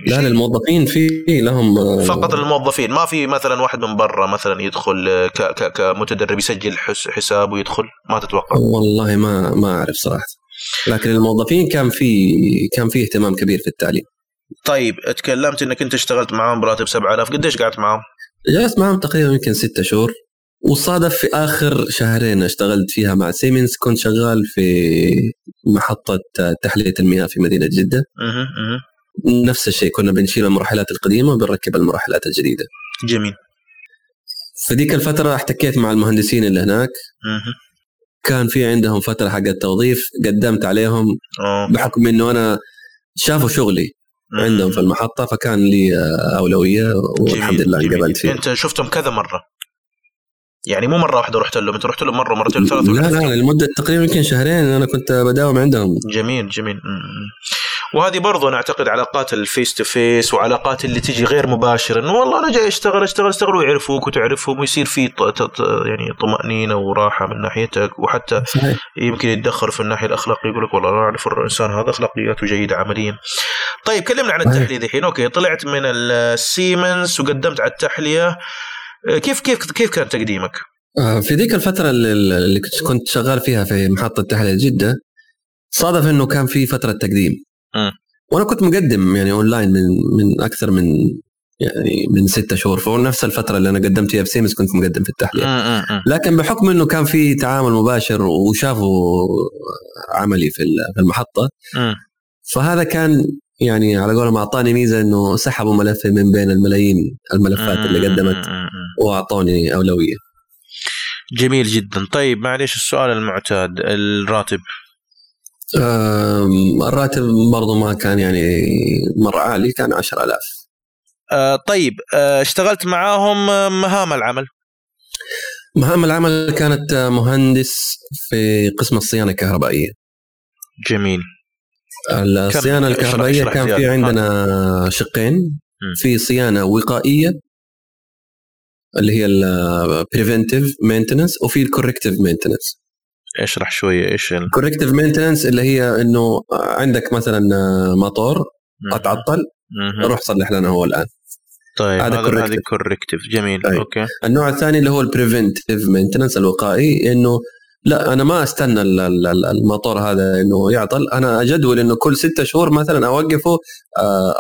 يعني لا للموظفين في لهم آه، فقط للموظفين. ما في مثلا واحد من برا مثلا يدخل آه، ك ك كمتدرب يسجل حساب ويدخل؟ ما تتوقع؟ والله ما ما أعرف صراحة. لكن الموظفين كان في كان في اهتمام كبير في التعليم طيب تكلمت إنك أنت اشتغلت معاهم براتب 7000 قديش قعدت معاهم؟ جلست معهم تقريبا يمكن ستة شهور وصادف في آخر شهرين اشتغلت فيها مع سيمنز كنت شغال في محطة تحلية المياه في مدينة جدة. نفس الشيء كنا بنشيل المرحلات القديمة وبنركب المرحلات الجديدة جميل في ذيك الفترة احتكيت مع المهندسين اللي هناك. كان في عندهم فترة حق التوظيف قدمت عليهم أوه. بحكم إنه أنا شافوا شغلي عندهم في المحطة فكان لي أولوية والحمد لله انقبلت فيه. أنت شفتهم كذا مرة؟ يعني مو مرة واحدة رحت لهم أنت رحت لهم مرة مرتين ثلاثة لا لا لمدة تقريبا يمكن شهرين أنا كنت بداوم عندهم. جميل جميل. وهذه برضو أنا اعتقد علاقات ال face to face وعلاقات اللي تجي غير مباشره إنه والله أنا جاي أشتغل أشتغل أشتغل ويعرفوك وتعرفهم ويصير في يعني طمأنينة وراحة من ناحيتك وحتى صحيح. يمكن يتدخل في الناحية الأخلاقية يقول لك والله أنا أعرف الإنسان هذا أخلاقياته جيدة عمليا. طيب كلمنا عن التحليه الحين أوكي طلعت من السيمنز وقدمت على التحلية كيف كيف كيف كان تقديمك؟ آه، في ذيك الفترة اللي كنت شغال فيها في محطة تحلية جدة صادف إنه كان في فترة تقديم م. وأنا كنت مقدم يعني اونلاين من من أكثر من يعني من ستة شهور فهو نفس الفترة اللي أنا قدمت فيها بسيمس كنت مقدم في التحلية لكن بحكم إنه كان في تعامل مباشر وشافوا عملي في المحطة. فهذا كان يعني على قولهم أعطاني ميزة إنه سحبوا ملفي من بين الملايين الملفات اللي قدمت وأعطوني أولوية. جميل جدا طيب معلش السؤال المعتاد الراتب الراتب برضو ما كان يعني مرة عالي كان 10000 أه طيب أه اشتغلت معاهم مهام العمل. مهام العمل كانت مهندس في قسم الصيانة الكهربائية. جميل. الصيانة الكهربائية كان في عندنا شقين. في صيانة وقائية اللي هي ال preventive maintenance وفي ال corrective maintenance اشرح شوية إيش ال corrective maintenance اللي هي إنه عندك مثلا موتور أتعطل روح صلح لنا هو الآن. طيب هذا هذا corrective جميل. أي. okay. النوع الثاني اللي هو ال preventive maintenance الوقائي إنه لا أنا ما أستنى الموتور هذا إنه يعطل. أنا أجدول إنه كل ستة شهور مثلا أوقفه آه،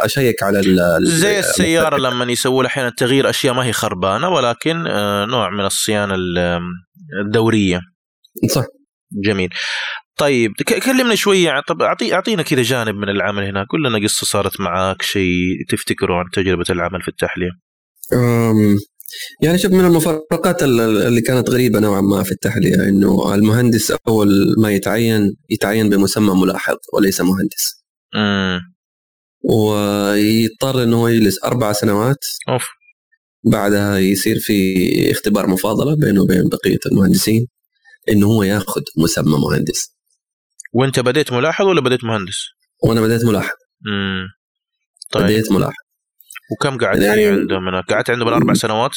أشيك على زي السيارة لما يسووا أحيانا تغيير أشياء ما هي خربانة ولكن آه، نوع من الصيانة الدورية. صح. جميل. طيب كلمنا شوية طب اعطي أعطينا كذا جانب من العمل هنا. قول لنا قصة صارت معك شيء تفتكره عن تجربة العمل في التحليه يعني شوف من المفارقات اللي كانت غريبة نوعا ما في التحليه إنه المهندس أول ما يتعين يتعين بمسمى ملاحظ وليس مهندس. امم ويضطر إنه هو يجلس أربع سنوات. أوف. بعدها يصير في اختبار مفاضلة بينه وبين بقية المهندسين. انه هو ياخذ مسمى مهندس. وأنت بديت ملاحظ ولا بديت مهندس؟ وأنا بديت ملاحظ. امم طيب بديت ملاحظ. وكم قعدت يعني عندهم أنا قعدت عندهم الأربع سنوات؟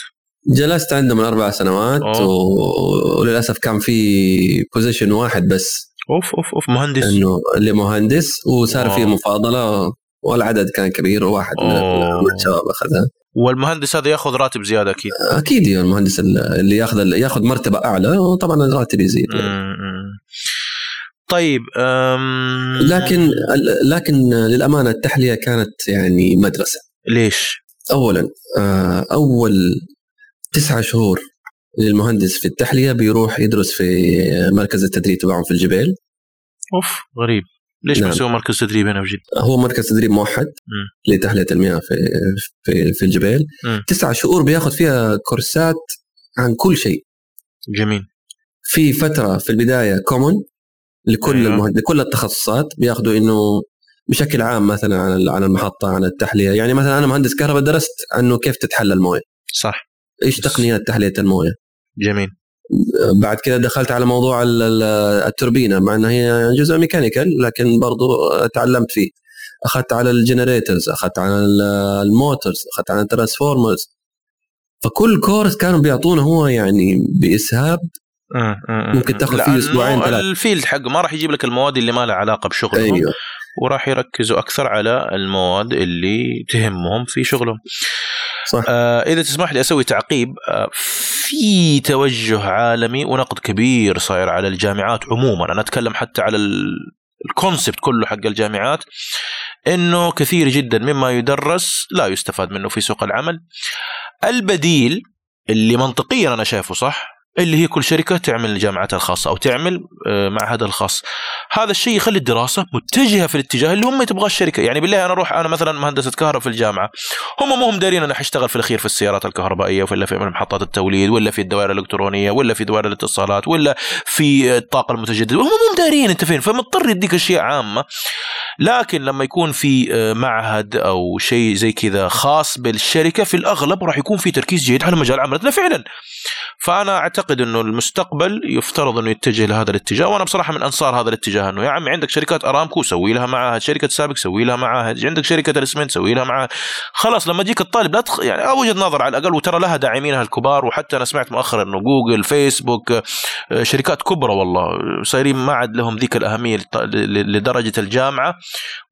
جلست عندهم الأربع سنوات و... وللأسف كان في position واحد بس أوف أوف أوف مهندس إنه اللي مهندس وصار في مفاضلة والعدد كان كبير وواحد أوه. من الشباب أخذها والمهندس هذا ياخذ راتب زيادة أكيد. أكيد المهندس اللي ياخذ ياخذ مرتبة أعلى وطبعا الراتب يزيد. طيب أم... لكن لكن للأمانة التحلية كانت يعني مدرسة. ليش؟ اولا آه، أول تسعة شهور للمهندس في التحلية بيروح يدرس في مركز التدريب تبعهم في الجبال. أوف غريب. ليش نعم. بيسوي مركز تدريب هنا في جده؟ هو مركز تدريب موحد م. لتحلية المياه في في في الجبال م. تسعة شهور بياخذ فيها كورسات عن كل شيء جميل في فترة في البداية كومن لكل أيوه. المهد... لكل التخصصات بياخذوا إنه بشكل عام مثلا عن عن المحطة عن التحلية يعني مثلا أنا مهندس كهرباء درست إنه كيف تتحلى الموية صح إيش تقنيات تحلية الموية جميل بعد كده دخلت على موضوع التوربينة مع إنها هي جزء mechanical لكن برضو تعلمت فيه. أخذت على ال generators أخذت على ال motors أخذت على ال transformers فكل course كانوا بيعطونا هو يعني بإسهاب ممكن تاخذ فيه أسبوعين ثلاثة. ال field حقه ما راح يجيب لك المواد اللي ما لها علاقة بشغلهم أيوه. وراح يركزوا أكثر على المواد اللي تهمهم في شغلهم. صح. آه إذا تسمح لي أسوي تعقيب آه في توجه عالمي ونقد كبير صاير على الجامعات عموما. أنا أتكلم حتى على الكونسبت كله حق الجامعات إنه كثير جدا مما يدرس لا يستفاد منه في سوق العمل. البديل اللي منطقيا أنا شايفه صح اللي هي كل شركة تعمل الجامعات الخاصة أو تعمل آه، معهد الخاص. هذا الشيء يخلي الدراسة متجهة في الاتجاه اللي هم تبغاه الشركة. يعني بالله أنا أروح أنا مثلا مهندسة كهرباء في الجامعة. هم مو هم دارين أنا حاشتغل في الأخير في السيارات الكهربائية ولا في محطات التوليد ولا في الدوائر الإلكترونية ولا في دوائر الاتصالات ولا في الطاقة المتجددة. هم مو دارين أنت فين؟ فمضطر يديك أشياء عامة. لكن لما يكون في آه، معهد أو شيء زي كذا خاص بالشركة في الأغلب راح يكون في تركيز جيد على مجال عملنا فعلا. فأنا أعتقد إنه المستقبل يفترض إنه يتجه لهذا الاتجاه وأنا بصراحة من أنصار هذا الاتجاه إنه يا عمي عندك شركات أرامكو سوي لها معاهد شركة سابك سوي لها معاهد عندك شركة الاسمنت سوي لها معاهد خلاص لما يجيك الطالب لا تخ... يعني وجهة نظر على الأقل وترى لها داعمينها الكبار وحتى أنا سمعت مؤخرا إنه جوجل فيسبوك آه، شركات كبرى والله صايرين ما عاد لهم ذيك الأهمية لدرجة الجامعة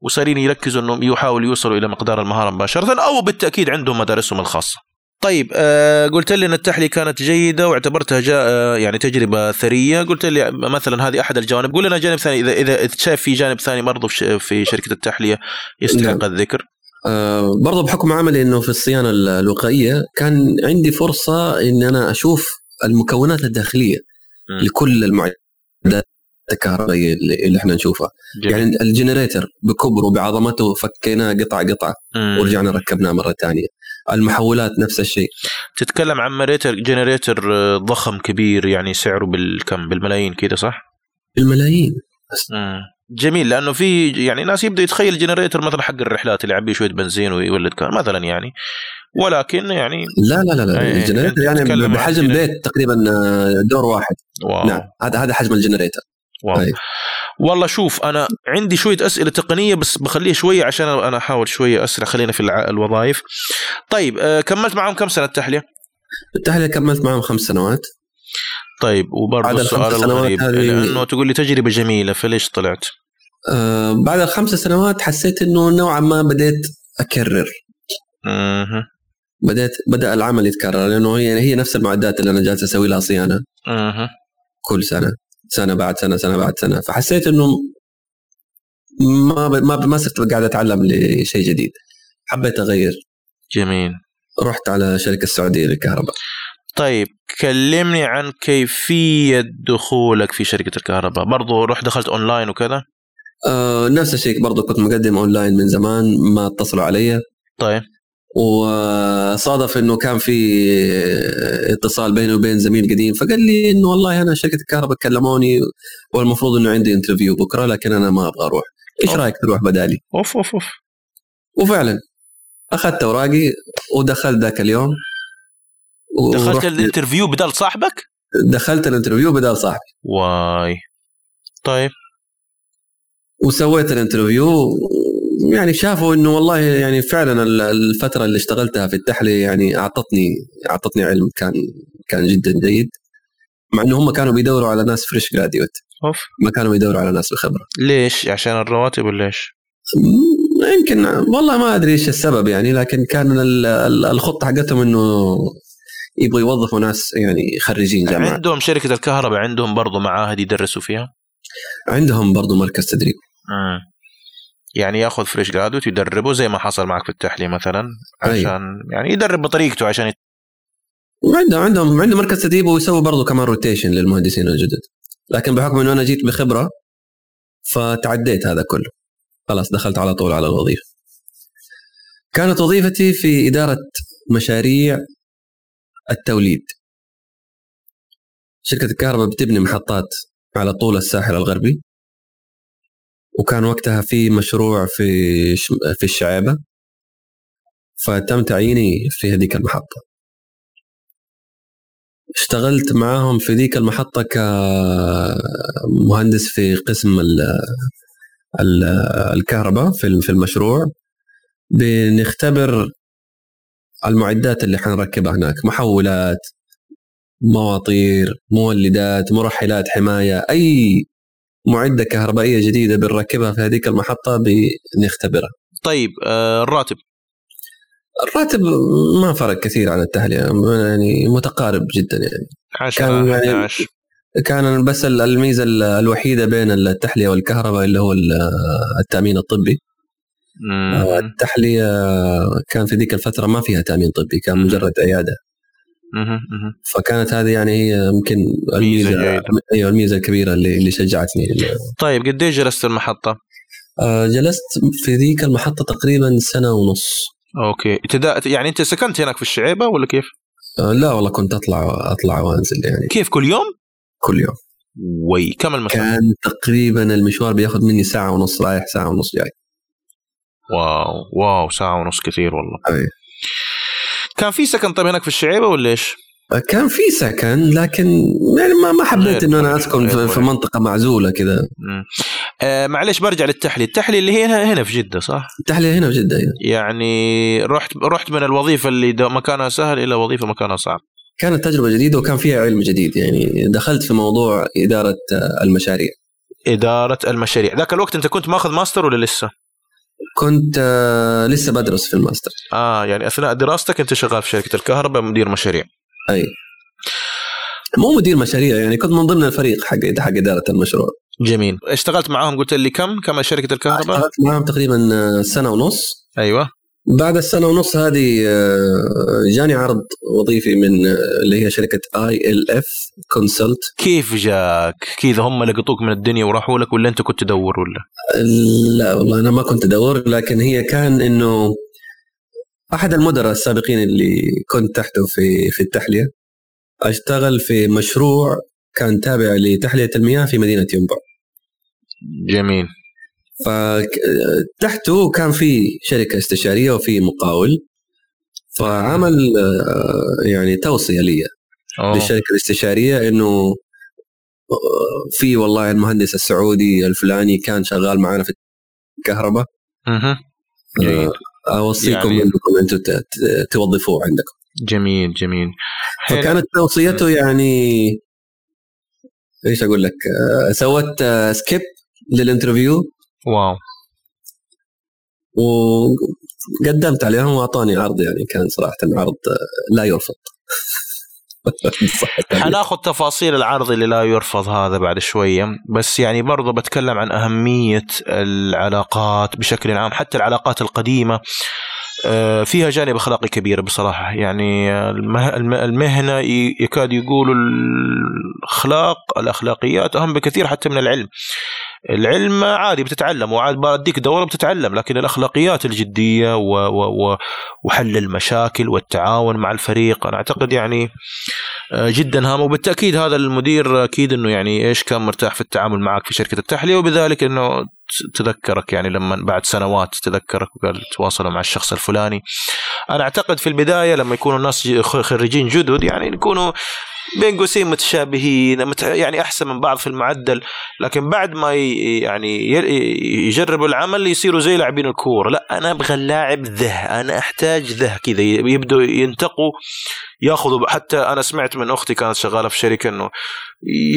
وصايرين يركزوا إنهم يحاولوا يوصلوا إلى مقدار المهارة مباشرة أو بالتأكيد عندهم مدارسهم الخاصة. طيب آه قلت لي إن التحلية كانت جيدة واعتبرتها جاء آه يعني تجربة ثرية. قلت لي مثلا هذه أحد الجوانب. قول لنا جانب ثاني. إذا إذا شايف في جانب ثاني برضه في شركة التحلية يستحق نعم. الذكر؟ آه برضه بحكم عملي إنه في الصيانة الوقائية كان عندي فرصة إن أنا أشوف المكونات الداخلية م. لكل المعدات الكهربائية اللي إحنا نشوفها. جميل. يعني ال generator بكبره بعظمته فكيناه قطعه قطعه ورجعنا ركبناه مرة ثانية. المحولات نفس الشيء. تتكلم عن generator generator ضخم كبير يعني سعره بالكم بالملايين كذا صح؟ بالملايين. جميل لأنه في يعني ناس يبدأ يتخيل generator مثلا حق الرحلات اللي يعبي شوية بنزين ويولد كار مثلا يعني. ولكن يعني لا لا لا, لا. يعني ال generator يعني بحجم بيت تقريبا آه، دور واحد. wow. نعم هذا هذا حجم ال generator wow. أي. والله شوف أنا عندي شوية أسئلة تقنية بس بخليها شوية عشان أنا أحاول شوية أسرع خلينا في الوظائف طيب آه كملت معهم كم سنة التحلية؟ التحلية كملت معهم خمس سنوات طيب وبرضه السؤال الغريب هذه... انه تقول لي تجربة جميلة فليش طلعت؟ آه بعد الخمس سنوات حسيت إنه نوعا ما بديت أكرر أها بديت بدأ العمل يتكرر لأنه هي هي نفس المعدات اللي أنا جالس أسوي لها صيانة أها كل سنة سنة بعد سنة سنة بعد سنة. فحسيت إنه ما ما ما صرت قاعد أتعلم لشيء جديد. حبيت أغير. جميل. رحت على شركة السعوديه للكهرباء. طيب كلمني عن كيفية دخولك في شركة الكهرباء. برضو رحت دخلت أونلاين وكذا؟ آه نفس الشيء. برضو كنت مقدم أونلاين من زمان ما اتصلوا علي. طيب. وصادف إنه كان في اتصال بيني وبين زميل قديم فقال لي إنه والله أنا شركة الكهرباء كلموني والمفروض إنه عندي interview بكرة لكن أنا ما أبغى أروح. إيش رأيك تروح بدالي؟ أوف أوف أوف. وفعلا أخذت أوراقي ودخلت ذاك اليوم. دخلت ال interview بدال صاحبك؟ دخلت ال interview بدال صاحبي. واي. طيب. وسويت ال interview يعني شافوا إنه والله يعني فعلا الفترة اللي اشتغلتها في التحليه يعني اعطتني أعطتني علم كان كان جدا جيد مع إنه هم كانوا بيدوروا على ناس fresh graduate أوف. ما كانوا بيدوروا على ناس بخبره ليش؟ عشان الرواتب ولا إيش؟ يمكن والله ما أدري إيش السبب يعني لكن كان الخطة حقتهم إنه يبغوا يوظفوا ناس يعني خريجين جامعه عندهم شركة الكهرباء عندهم برضو معاهد يدرسوا فيها؟ عندهم برضو مركز تدريب. مم. يعني ياخذ fresh graduate ويدربه زي ما حصل معك في التحليه مثلا عشان أيوه. يعني يدرب بطريقته عشان يت... عندهم عندهم عندهم مركز تدريب ويسوي برضه كمان rotation للمهندسين الجدد. لكن بحكم انه أنا جيت بخبرة فتعديت هذا كله. خلاص دخلت على طول على الوظيفة. كانت وظيفتي في إدارة مشاريع التوليد. شركة الكهرباء بتبني محطات على طول الساحل الغربي. وكان وقتها في مشروع في في الشعيبة. فتم تعييني في هذيك المحطة. اشتغلت معاهم في ذيك المحطة كمهندس في قسم الكهرباء في المشروع. بنختبر المعدات اللي حنركبها هناك محولات مواطير مولدات مرحلات حماية أي معدة كهربائية جديدة بنركبها في هذيك المحطة بنختبرها. طيب آه الراتب؟ الراتب ما فرق كثير عن التهلئه يعني متقارب جدا يعني. عشرة كان يعني كان بس الميزة الوحيدة بين التحليه والكهرباء اللي هو التأمين الطبي. آه، التحليه كان في ذيك الفترة ما فيها تأمين طبي كان مجرد عيادة. فكانت هذه يعني هي يمكن الميزه أيوه الميزة الكبيرة اللي اللي شجعتني طيب قد إيش جلست المحطة؟ آه، جلست في ذيك المحطة تقريبا سنة ونص أوكي يعني أنت سكنت هناك في الشعيبة ولا كيف؟ آه، لا والله كنت اطلع أطلع وأنزل يعني كيف كل يوم؟ كل يوم. وي كم المسافه؟ كان تقريبا المشوار بياخذ مني ساعة ونص رايح ساعة ونص جاي wow wow ساعة ونص كثير والله أي. كان في سكن طيب هناك في الشعيبة ولا إيش؟ كان في سكن لكن يعني ما ما حبيت إنه أنا أسكن في, في منطقة معزولة كذا آه معلش برجع للتحليه، التحليه اللي هي هنا في جدة صح؟ التحليه هنا في جدة أيوة. يعني رحت رحت من الوظيفة اللي مكانها سهل إلى وظيفة مكانها صعب كانت تجربة جديدة وكان فيها علم جديد يعني دخلت في موضوع إدارة المشاريع إدارة المشاريع، ذاك الوقت أنت كنت ماخذ ماستر ولا لسه؟ كنت آه لسه بدرس في الماستر. آه يعني أثناء دراستك أنت شغال في شركة الكهرباء مدير مشاريع. أي. مو مدير مشاريع يعني كنت من ضمن الفريق حق حق إدارة المشروع. جميل. اشتغلت معاهم قلت لي كم كم شركة الكهرباء؟ اشتغلت معاهم تقريبا آه، سنة ونص. أيوه. بعد السنة ونص هذه آه، جاني عرض وظيفي من آه، اللي هي شركة ILF Consult كيف جاك؟ كذا هم لقطوك من الدنيا وراحوا لك ولا انت كنت تدور ولا؟ لا والله أنا ما كنت أدور لكن هي كان إنه أحد المدراء السابقين اللي كنت تحته في في التحلية أشتغل في مشروع كان تابع لتحلية المياه في مدينة ينبع جميل فتحته كان في شركة استشارية وفي مقاول. فعمل آه، يعني توصية لي للشركة الاستشارية إنه آه، في والله المهندس السعودي الفلاني كان شغال معنا في الكهرباء. أها. أوصيكم يعني... إنكم أنتم توظفوه عندكم. جميل جميل. فكانت توصيته يعني إيش أقول لك آه، سوت skip لل interview واو. وقدمت عليهم واعطوني عرض يعني كان صراحة عرض لا يرفض. حناخذ تفاصيل العرض اللي لا يرفض هذا بعد شوية بس يعني برضه بتكلم عن أهمية العلاقات بشكل عام حتى العلاقات القديمة آه، فيها جانب أخلاقي كبير بصراحة. يعني المهنة يكاد يقولوا الأخلاق الأخلاقيات أهم بكثير حتى من العلم. العلم عادي بتتعلم. وعاد بديك دورة بتتعلم. لكن الأخلاقيات الجدية و و وحل المشاكل والتعاون مع الفريق أنا أعتقد يعني آه، جدا هام. وبالتأكيد هذا المدير أكيد إنه يعني إيش كان مرتاح في التعامل معك في شركة التحلية. وبذلك إنه تذكرك يعني لما بعد سنوات تذكرك وقال تواصلوا مع الشخص الفلاني. أنا أعتقد في البداية لما يكونوا الناس خريجين جدد يعني يكونوا بين قوسين متشابهين يعني أحسن من بعض في المعدل لكن بعد ما يعني يجربوا العمل يصيروا زي لاعبين الكورة. لا أنا أبغى اللاعب ذه أنا أحتاج ذه كذا يبدوا ينتقوا ياخذوا حتى أنا سمعت من أختي كانت شغالة في شركة إنه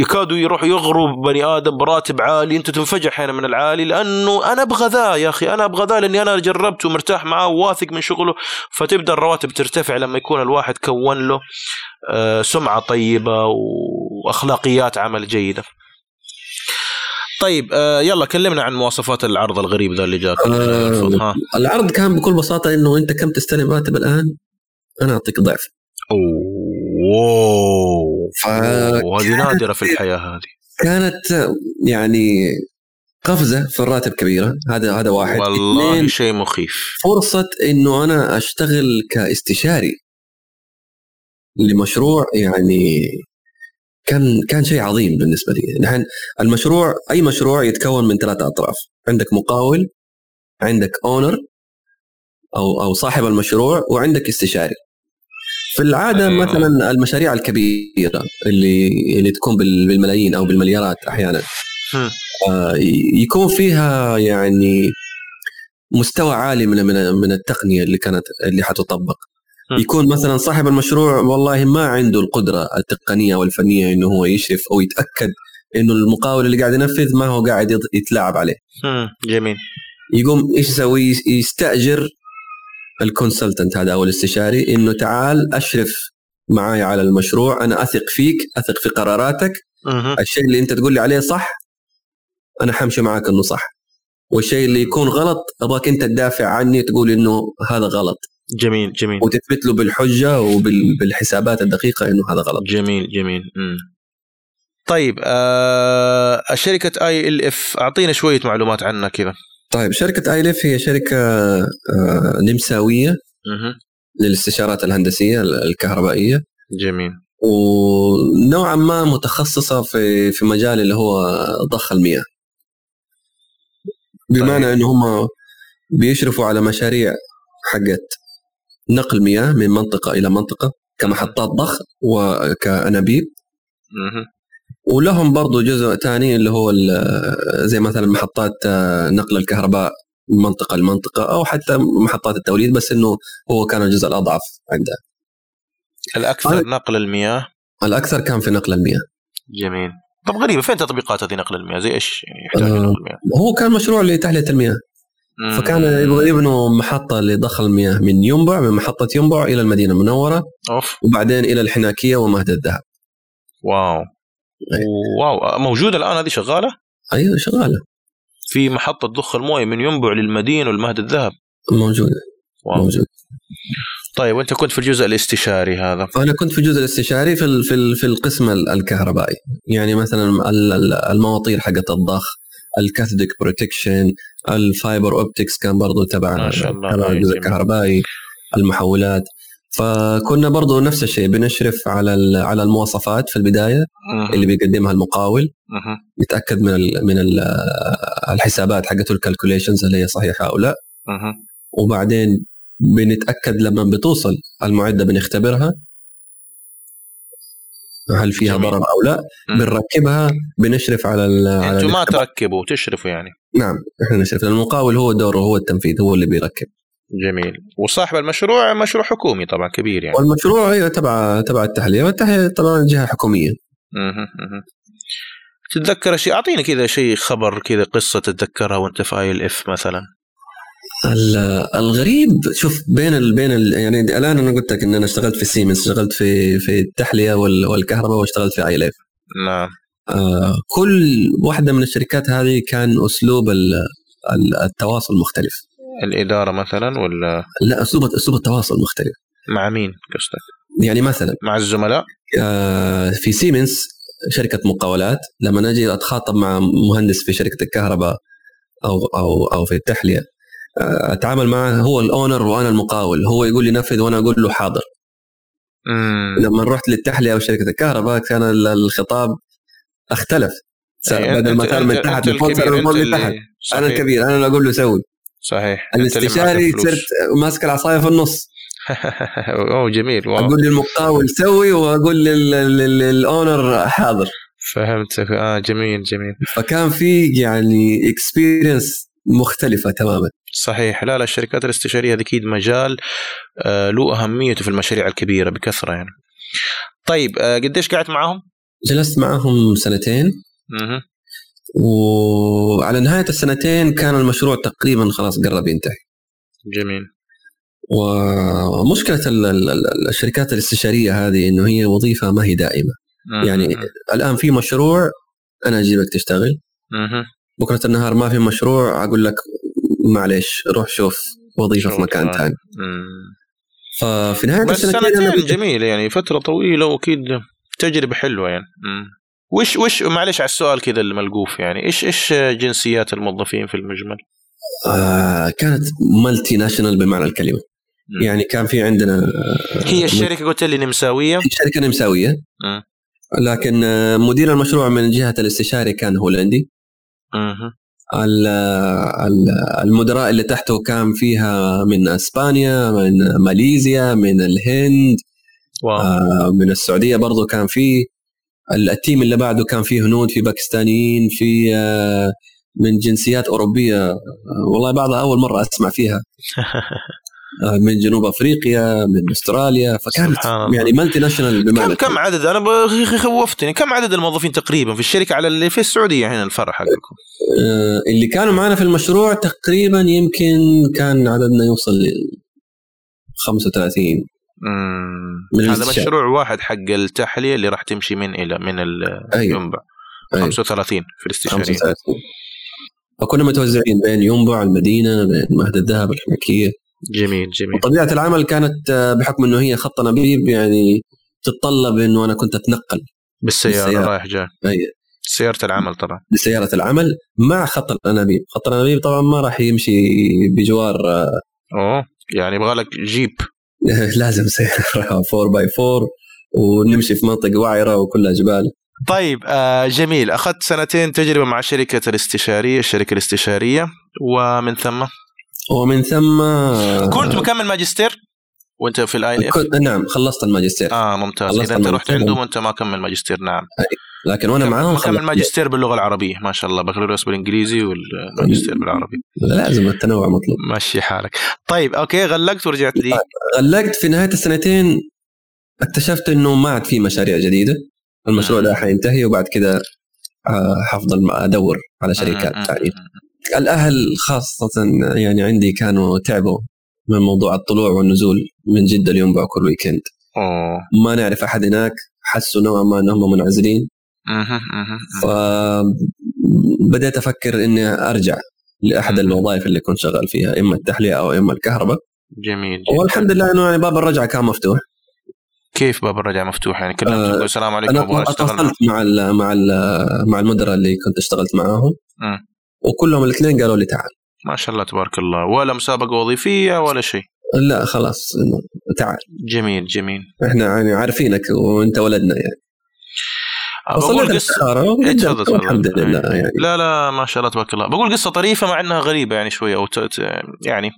يكادوا يروحوا يغروا بني آدم براتب عالي أنت تنفجع أحيانا من العالي لأنه أنا أبغى ذا يا أخي أنا أبغى ذا لأني أنا جربت ومرتاح معاه وواثق من شغله. فتبدأ الرواتب ترتفع لما يكون الواحد كون له آه، سمعة طيبة وأخلاقيات عمل جيدة. طيب آه يلا كلمنا عن مواصفات العرض الغريب ذا اللي جاك. آه العرض كان بكل بساطة إنه أنت كم تستلم راتب الآن؟ أنا أعطيك ضعف. أوه وهذه نادرة في الحياة هذه. كانت يعني قفزة في الراتب كبيرة. هذا هذا واحد. والله شيء مخيف. فرصة إنه أنا أشتغل كاستشاري لمشروع يعني كان كان شيء عظيم بالنسبة لي. نحن المشروع أي مشروع يتكون من ثلاثة أطراف. عندك مقاول عندك اونر أو أو صاحب المشروع وعندك استشاري. في العادة أيوة. مثلا المشاريع الكبيرة اللي اللي تكون بالملايين أو بالمليارات أحيانا آه يكون فيها يعني مستوى عالي من من من التقنية اللي كانت اللي حتطبق يكون مثلا صاحب المشروع والله ما عنده القدرة التقنية والفنية إنه هو يشرف أو يتأكد إنه المقاول اللي قاعد ينفذ ما هو قاعد يتلاعب عليه. جميل. يقوم إيش يسوي؟ يستأجر الكونسلتنت هذا أو الاستشاري إنه تعال أشرف معاي على المشروع أنا أثق فيك أثق في قراراتك الشيء اللي أنت تقول لي عليه صح أنا حمشي معاك إنه صح. والشيء اللي يكون غلط ابغاك أنت تدافع عني تقول إنه هذا غلط. جميل جميل. وتثبت له بالحجة وبالحسابات الدقيقة إنه هذا غلط. جميل جميل. مم. طيب آه شركه ILF أعطينا شوية معلومات عنها كذا. طيب شركة ILF هي شركة آه نمساوية مه. للاستشارات الهندسية الكهربائية. جميل. ونوعا ما متخصصة في في مجال اللي هو ضخ المياه. بمعنى طيب. انه هم بيشرفوا على مشاريع حقت نقل مياه من منطقة إلى منطقة كمحطات ضخ وكأنابيب. ولهم برضو جزء ثاني اللي هو زي مثلا محطات نقل الكهرباء من منطقة لمنطقة أو حتى محطات التوليد بس إنه هو كان الجزء الأضعف عندها الأكثر نقل المياه؟ الأكثر كان في نقل المياه. جميل. طب غريبه فين تطبيقات هذه نقل المياه؟ زي إيش يعني يحتاج آه نقل المياه؟ هو كان مشروع لتحلية المياه. فكان يبغى يبنوا محطة لضخ المياه من ينبع من محطة ينبع إلى المدينة المنورة أوف. وبعدين إلى الحناكية ومهد الذهب. واو. واو موجودة الآن هذه شغالة؟ أيوه شغالة. في محطة ضخ الموية من ينبع للمدينة والمهد الذهب. موجودة. واو. موجود طيب وأنت كنت في الجزء الاستشاري هذا. أنا كنت في الجزء الاستشاري في في في القسم الكهربائي. يعني مثلا المواطير حقت الضخ ال cathodic protection ال fiber optics كان برضو تبع ما شاء الله تبع الجزء الكهربائي المحولات. فكنا برضو نفس الشيء بنشرف على على المواصفات في البداية. اللي بيقدمها المقاول. نتأكد من ال من ال الحسابات حقته الكالكوليشنز هل هي صحيحه أو لا. وبعدين بنتأكد لما بتوصل المعدة بنختبرها هل فيها جميل. ضرر أو لا بنركبها بنشرف على أنتم ما تركبوا تشرفوا يعني نعم إحنا نشرف المقاول هو دوره هو التنفيذ هو اللي بيركب جميل. وصاحب المشروع مشروع حكومي طبعا كبير يعني. والمشروع أيوه تبع تبع التحلية. والتحلية طبعا جهة حكومية. أها تتذكر شيء؟ أعطيني كذا شيء خبر كذا قصة تتذكرها وأنت في ILF مثلا. الغريب شوف بين ال بين ال يعني الآن أنا قلت لك إن أنا اشتغلت في سيمنز اشتغلت في في التحلية والكهرباء واشتغلت في ILF نعم. آه كل واحدة من الشركات هذه كان أسلوب التواصل مختلف. الإدارة مثلا ولا لا أسلوب أسلوب التواصل مختلف مع مين قصدك؟ يعني مثلا مع الزملاء؟ آه في سيمنز شركة مقاولات لما أجي أتخاطب مع مهندس في شركة الكهرباء أو أو أو في التحلية أتعامل معه هو الأونر وأنا المقاول هو يقول لي نفذ وأنا أقول له حاضر مم. لما رحت للتحلية أو شركة الكهرباء كان الخطاب اختلف بدل ما كان من تحت لفوق صار من تحت أنا الكبير أنا اللي أقول له سوي صحيح. الاستشاري صرت ماسك العصاية في النص. أوه جميل واو. أقول للمقاول سوي وأقول لل owner حاضر. فهمتك. آه جميل جميل. فكان في يعني experience مختلفة تماما. صحيح. لا لا الشركات الاستشارية هذه أكيد مجال آه له أهميته في المشاريع الكبيرة بكثرة يعني. طيب آه قديش قعدت معاهم؟ جلست معهم سنتين. مه. وعلى نهاية السنتين كان المشروع تقريبا خلاص قرب ينتهي. جميل. ومشكلة الشركات الاستشارية هذه إنه هي وظيفة ما هي دائمة. مه. يعني الآن في مشروع أنا أجيبك تشتغل. بكرة النهار ما في مشروع أقول لك معلش روح شوف وظيفة في مكان ثاني. ففي نهاية بس سنتين جميله يعني فترة طويلة وأكيد تجربة حلوة يعني. وش وش معلش على السؤال كذا الملقوف يعني إيش إيش جنسيات الموظفين في المجمل؟ آه كانت مالتي ناشونال بمعنى الكلمة م. يعني كان في عندنا آه هي الشركة قلت لي نمساوية؟ الشركة نمساوية م. لكن آه، مدير المشروع من جهة الاستشاري كان هولندي المدراء اللي تحته كان فيها من إسبانيا من ماليزيا من الهند واو. آه، من السعودية برضو كان فيه ال team اللي بعده كان فيه هنود في باكستانيين في آه، من جنسيات أوروبية. والله بعضها أول مرة أسمع فيها. آه، من جنوب أفريقيا من أستراليا. فكانت يعني multinational بمعنى كم كم عدد؟ أنا خوفتني. كم عدد الموظفين تقريبا في الشركة على اللي في السعودية هنا الفرع حقكم؟ آه، اللي كانوا معنا في المشروع تقريبا يمكن كان عددنا يوصل ل 35 من هذا مشروع واحد حق التحلية اللي راح تمشي من إلى من الينبع أيوه. 35 في الاستشاريه 35 فكنا متوزعين بين ينبع المدينة بين مهد الذهب الحمكيه جميل جميل. وطبيعه العمل كانت آه، بحكم إنه هي خط نبيب يعني تتطلب انه أنا كنت أتنقل. بالسيارة, بالسيارة. رايح جاي. أي. سيارة العمل طبعا. بسيارة العمل مع خط الانابيب، خط الانابيب طبعا ما راح يمشي بجوار آه، أوه يعني يبغى لك جيب. لازم سيارة 4 باي 4 ونمشي في منطقة وعرة وكلها جبال طيب آه جميل. أخذت سنتين تجربة مع شركة الاستشارية الشركة الاستشارية. ومن ثم؟ ومن ثم كنت مكمل ماجستير؟ وأنت في ال ILF نعم خلصت الماجستير. آه ممتاز. إذا أنت رحت عندهم وأنت ما كمل ماجستير نعم. لكن وأنا معاهم كمل ماجستير باللغة العربية ما شاء الله. بكالوريوس بالإنجليزي والماجستير بالعربي. لازم التنوع مطلوب. مشي حالك. طيب okay غلقت ورجعت لي. غلقت في نهاية السنتين. اكتشفت إنه ما عاد في مشاريع جديدة. المشروع ده حينتهي وبعد كده آه، حفضل أدور على شركات ثانية. الأهل خاصة يعني عندي كانوا تعبوا من موضوع الطلوع والنزول من جدة اليوم كل ويكند أوه. ما نعرف أحد هناك. حسوا نوعا ما إنهم منعزلين. فبدأت أفكر إني أرجع لأحد الوظائف اللي كنت شغال فيها إما التحلية أو إما الكهرباء. جميل, جميل. والحمد لله إنه يعني باب الرجعة كان مفتوح. كيف باب الرجعة مفتوح؟ يعني كلمت آه السلام عليكم أنا اتصلت مع ال مع ال مع المدراء اللي كنت اشتغلت معاهم. م. وكلهم الاثنين قالوا لي تعال. ما شاء الله تبارك الله. ولا مسابقة وظيفية ولا شيء. لا خلاص تعال. جميل جميل. إحنا يعني عارفينك وأنت ولدنا يعني. بقول قصة إيه، الحمد لله. يعني لا لا ما شاء الله تبارك الله. بقول قصة طريفة مع إنها غريبة يعني شوية أو يعني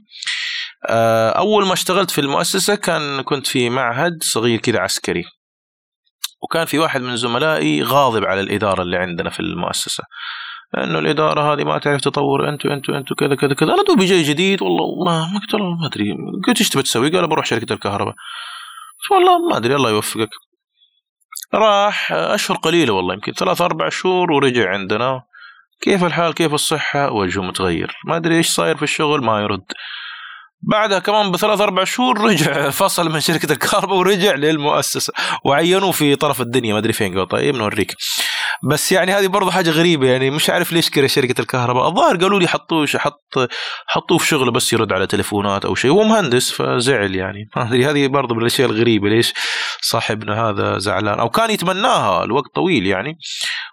آه، أول ما اشتغلت في المؤسسة كان كنت في معهد صغير كذا عسكري. وكان في واحد من زملائي غاضب على الإدارة اللي عندنا في المؤسسة. لأنه الإدارة هذه ما تعرف تطور أنتوا أنتوا أنتوا كذا كذا كذا. أنا دوبي جاي جديد والله ما ما قلت ما أدري. قلت إيش تبي تسوي؟ قال بروح شركة الكهرباء. والله ما أدري الله يوفقك. راح أشهر قليلة والله يمكن ثلاث أربع شهور ورجع عندنا. كيف الحال؟ كيف الصحة؟ وجهه متغير. ما أدري إيش صاير في الشغل ما يرد. بعدها كمان بثلاث أربع شهور رجع فصل من شركة الكهرباء ورجع للمؤسسة. وعينوه في طرف الدنيا ما أدري فين قال. طيب نوريك. بس يعني هذه برضه حاجة غريبة يعني مش عارف ليش كره شركة الكهرباء. الظاهر قالوا لي حطوه حط حطوه في شغله بس يرد على تليفونات أو شيء. هو مهندس فزعل يعني. هذه برضه من الأشياء الغريبة ليش صاحبنا هذا زعلان؟ أو كان يتمناها لوقت طويل يعني.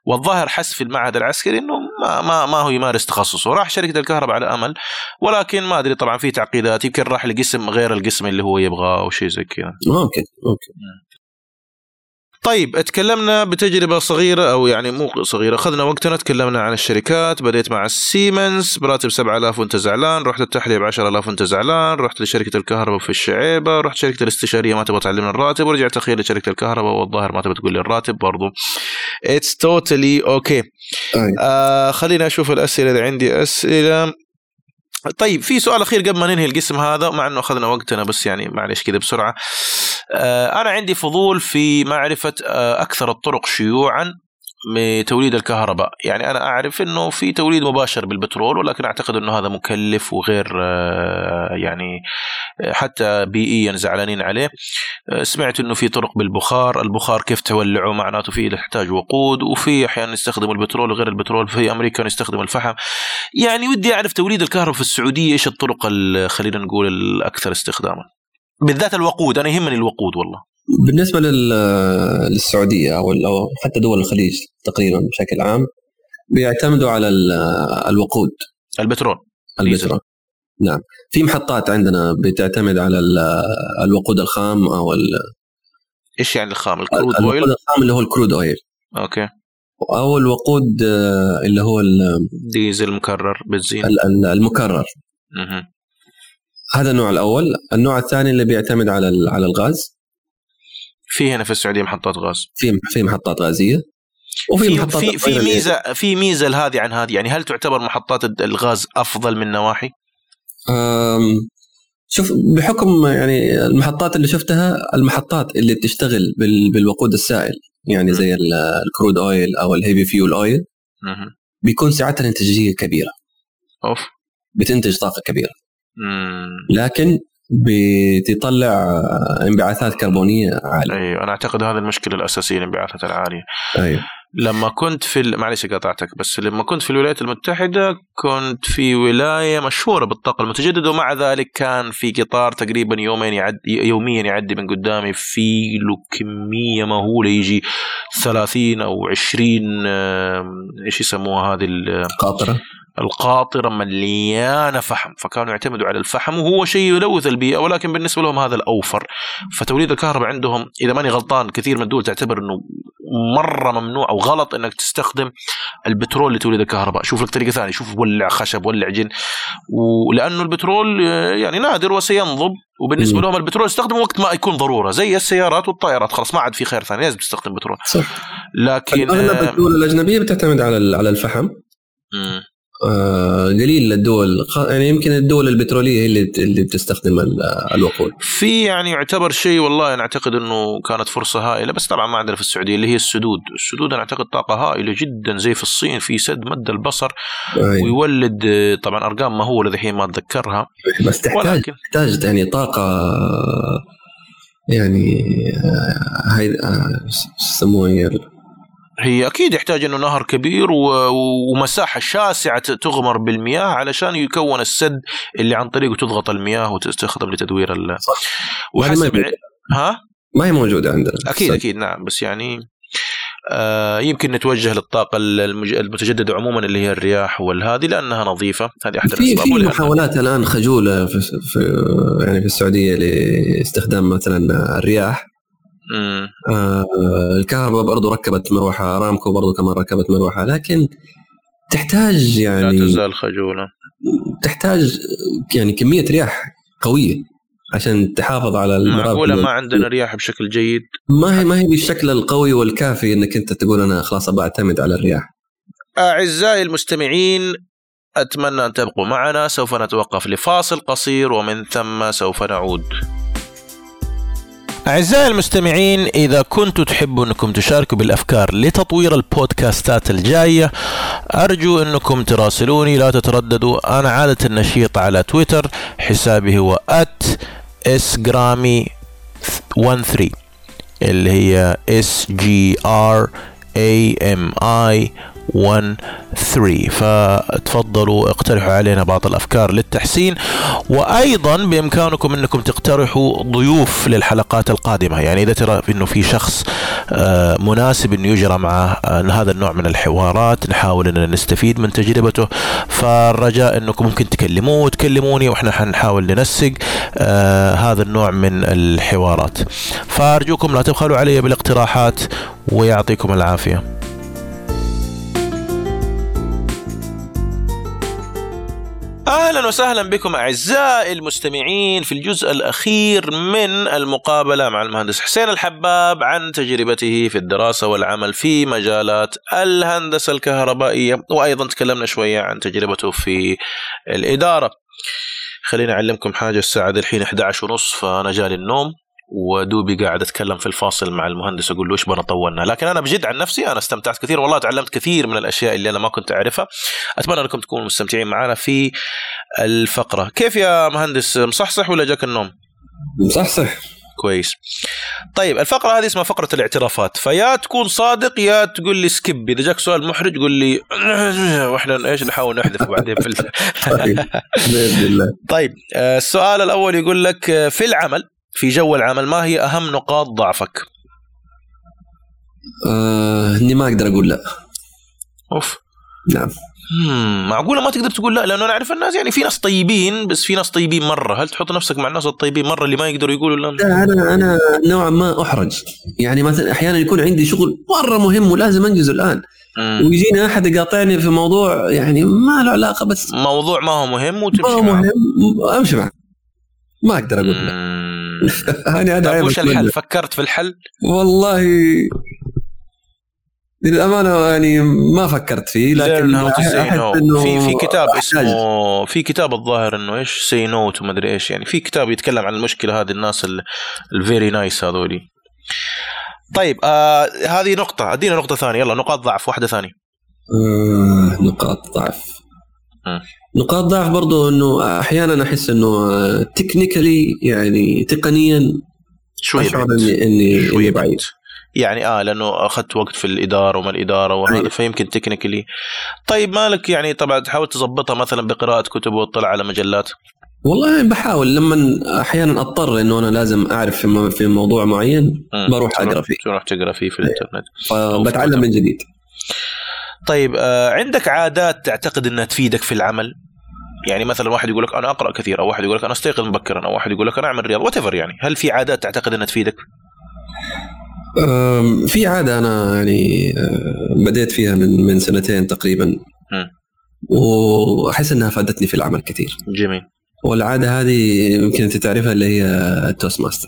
والظاهر حس في المعهد العسكري إنه ما ما ما هو يمارس تخصصه. راح شركة الكهرباء على أمل ولكن ما أدري طبعا في تعقيدات يمكن راح لقسم غير القسم اللي هو يبغاه أو شيء زي كذا. ممكن ممكن طيب تكلمنا بتجربة صغيرة أو يعني مو صغيرة أخذنا وقتنا تكلمنا عن الشركات بديت مع السيمنز براتب 7000 وأنت زعلان رحت التحلية ب 10000 وأنت زعلان رحت لشركة الكهرباء في الشعيبة رحت شركة الاستشارية ما تبغى تعلمنا الراتب ورجعت أخير لشركة الكهرباء والظاهر ما تبغى تقول لي الراتب برضو. it's totally okay خلينا أشوف الأسئلة إذا عندي أسئلة. طيب في سؤال أخير قبل ما ننهي القسم هذا مع إنه أخذنا وقتنا بس يعني معلش كذا بسرعة. آه، أنا عندي فضول في معرفة آه، أكثر الطرق شيوعا. بتوليد الكهرباء. يعني أنا أعرف أنه في توليد مباشر بالبترول ولكن أعتقد أنه هذا مكلف وغير آه، يعني حتى بيئيا زعلانين عليه. آه، سمعت أنه في طرق بالبخار البخار كيف تولعه؟ معناته فيه يحتاج وقود وفي أحيانا يستخدموا البترول وغير البترول في أمريكا يستخدموا الفحم. يعني ودي أعرف توليد الكهرباء في السعودية إيش الطرق خلينا نقول الأكثر استخداما؟ بالذات الوقود أنا يهمني الوقود والله. بالنسبة للسعودية أو حتى دول الخليج تقريبا بشكل عام بيعتمدوا على الوقود. البترول. البترول. نعم. في محطات عندنا بتعتمد على الوقود الخام أو إيش يعني الخام؟ ال crude oil؟ الوقود الخام اللي هو ال crude oil. okay. أو الوقود آه، اللي هو ديزل مكرر بنزين. المكرر. مه. هذا النوع الأول. النوع الثاني اللي بيعتمد على على الغاز. في هنا في السعودية محطات غاز. في في محطات غازية. وفي محطات في في ميزة في ميزة لهذه عن هذه يعني هل تعتبر محطات الغاز أفضل من نواحي؟ شوف بحكم يعني المحطات اللي شفتها المحطات اللي بتشتغل بالوقود السائل يعني زي ال crude oil أو ال heavy fuel oil بيكون سعتها الانتاجية كبيرة. أوف. بتنتج طاقة كبيرة. لكن بتطلع انبعاثات كربونية عالية. أيوه أنا أعتقد هذه المشكلة الأساسية الانبعاثات العالية. أيوه. لما كنت في معلش قطعتك بس لما كنت في الولايات المتحدة كنت في ولاية مشهورة بالطاقة المتجددة ومع ذلك كان في قطار تقريبا يومين يعدي يوميا يعدي من قدامي في له كمية مهولة يجي 30 أو 20 إيش يسموها هذه قاطرة. القاطرة مليانة فحم فكانوا يعتمدوا على الفحم وهو شيء يلوث البيئة ولكن بالنسبة لهم هذا الأوفر. فتوليد الكهرباء عندهم إذا ماني غلطان كثير من الدول تعتبر أنه مرة ممنوع أو غلط أنك تستخدم البترول لتوليد الكهرباء. شوف لك طريقة ثانية شوف ولع خشب ولع جن. ولأنه البترول يعني نادر وسينضب. وبالنسبة لهم البترول يستخدموا وقت ما يكون ضرورة زي السيارات والطائرات. خلاص ما عاد في خير ثاني لازم تستخدم بترول. صح. لكن اغلب الدول الأجنبية بتعتمد على على الفحم. آه، قليل الدول يعني يمكن الدول البترولية هي اللي اللي بتستخدم الوقود. في يعني يعتبر شيء والله أنا أعتقد إنه كانت فرصة هائلة بس طبعا ما عندنا في السعودية اللي هي السدود. السدود أنا أعتقد طاقة هائلة جدا زي في الصين في سد مد البصر أي. ويولد طبعا أرقام مهوله الحين ما أتذكرها. بس تحتاج ولكن... تحتاج يعني طاقة يعني آه، هاي آه، يسموها هي أكيد يحتاج إنه نهر كبير ومساحة شاسعة تغمر بالمياه علشان يكون السد اللي عن طريقه تضغط المياه وتستخدم لتدوير ال وحسب ها؟ ما هي موجودة عندنا. أكيد أكيد نعم. بس يعني آه يمكن نتوجه للطاقة المتجددة عموما اللي هي الرياح والهذه لأنها نظيفة. هذه أحد الأسباب. في محاولات الآن خجولة في, في يعني في السعودية لاستخدام مثلا الرياح. آه الكهرباء برضو ركبت مروحة ارامكو برضو كمان ركبت مروحة لكن تحتاج يعني لا تزال خجولة. تحتاج يعني كمية رياح قوية عشان تحافظ على المرافق. معقولة ما عندنا رياح بشكل جيد؟ ما هي ما هي بالشكل القوي والكافي إنك أنت تقول أنا خلاص بعتمد على الرياح. أعزائي المستمعين أتمنى أن تبقوا معنا سوف نتوقف لفاصل قصير ومن ثم سوف نعود. أعزائي المستمعين إذا كنتوا تحبوا أنكم تشاركوا بالأفكار لتطوير البودكاستات الجاية أرجو أنكم تراسلوني لا تترددوا. أنا عادة نشيط على تويتر حسابي هو at sgrami13 اللي هي s g r a m i 1 3 فتفضلوا اقترحوا علينا بعض الأفكار للتحسين. وأيضا بإمكانكم أنكم تقترحوا ضيوف للحلقات القادمة. يعني إذا ترى إنه في شخص آه، مناسب إنه يجرى معه آه، هذا النوع من الحوارات نحاول إننا نستفيد من تجربته. فالرجاء إنكم ممكن تكلموه وتكلموني وإحنا حنحاول ننسق آه هذا النوع من الحوارات. فأرجوكم لا تبخلوا علي بالاقتراحات ويعطيكم العافية. أهلا وسهلا بكم أعزائي المستمعين في الجزء الأخير من المقابلة مع المهندس حسين الحباب عن تجربته في الدراسة والعمل في مجالات الهندسة الكهربائية وأيضا تكلمنا شوية عن تجربته في الإدارة. خليني أعلمكم حاجة الساعة الحين 11 ونص فأنا جالي النوم. ودوبي قاعد أتكلم في الفاصل مع المهندس أقول له إيش بنا طولنا؟ لكن أنا بجد عن نفسي أنا استمتعت كثير والله تعلمت كثير من الأشياء اللي أنا ما كنت أعرفها. أتمنى أنكم تكونوا مستمتعين معنا في الفقرة. كيف يا مهندس؟ مصحصح ولا جاك النوم؟ مصحصح. كويس. طيب الفقرة هذه اسمها فقرة الاعترافات. فيا تكون صادق يا تقول لي skip إذا جاك سؤال محرج قول لي وإحنا إيش نحاول نحذفه بعدين في طيب. طيب آه، السؤال الأول يقول لك آه، في العمل في جو العمل ما هي أهم نقاط ضعفك؟ آه إني ما أقدر أقول لا أوف نعم. معقولة ما تقدر تقول لا لأنه أنا أعرف الناس يعني في ناس طيبين بس في ناس طيبين مرة هل تحط نفسك مع الناس الطيبين مرة اللي ما يقدروا يقولوا لا لا أنا أنا نوعا ما أحرج يعني مثلا أحيانا يكون عندي شغل مرة مهم ولازم أنجزه الآن مم. ويجيني أحد يقاطعني في موضوع يعني ما له علاقة بس موضوع ما هو مهم ما وتمشي هو معه. مهم أمشي معه ما أقدر أقول لا مم. أنا هذا طيب عيب وش. الحل؟ فكرت في الحل؟ والله للأمانة يعني ما فكرت فيه لكن إنه في في كتاب. اسمه في كتاب الظاهر إنه إيش say no وما أدري إيش يعني في كتاب يتكلم عن المشكلة هذه الناس ال very nice هذولي طيب آه هذه نقطة أدينا نقطة ثانية يلا نقاط ضعف واحدة ثانية آه نقاط ضعف مم. نقاط ضعف برضو إنه أحيانا أحس إنه technically يعني تقنيا شوية أشعر. اني اني, إني بعيد. يعني آه لأنه أخذت وقت في الإدارة وما الإدارة وهذا أيوة. فيمكن technically طيب مالك يعني طبعا تحاول تظبطها مثلا بقراءة كتب واطلاع على مجلات؟ والله بحاول. لما أحيانا أضطر إنه أنا لازم أعرف في مو- في موضوع معين. بروح أقرأ فيه. تروح تقرأ فيه في الإنترنت. فبتعلم من جديد. طيب آه عندك عادات تعتقد إنها تفيدك في العمل؟ يعني مثلا واحد يقول لك أنا أقرأ كثير أو واحد يقول لك أنا أستيقظ مبكرا أو واحد يقول لك أنا أعمل رياضة وات يعني هل في عادات تعتقد إنها تفيدك؟ في عادة أنا يعني أه، بديت فيها من من سنتين تقريبا. وأحس إنها فادتني في العمل كثير جميل والعادة هذه يمكن أنت تعرفها اللي هي ال Toastmaster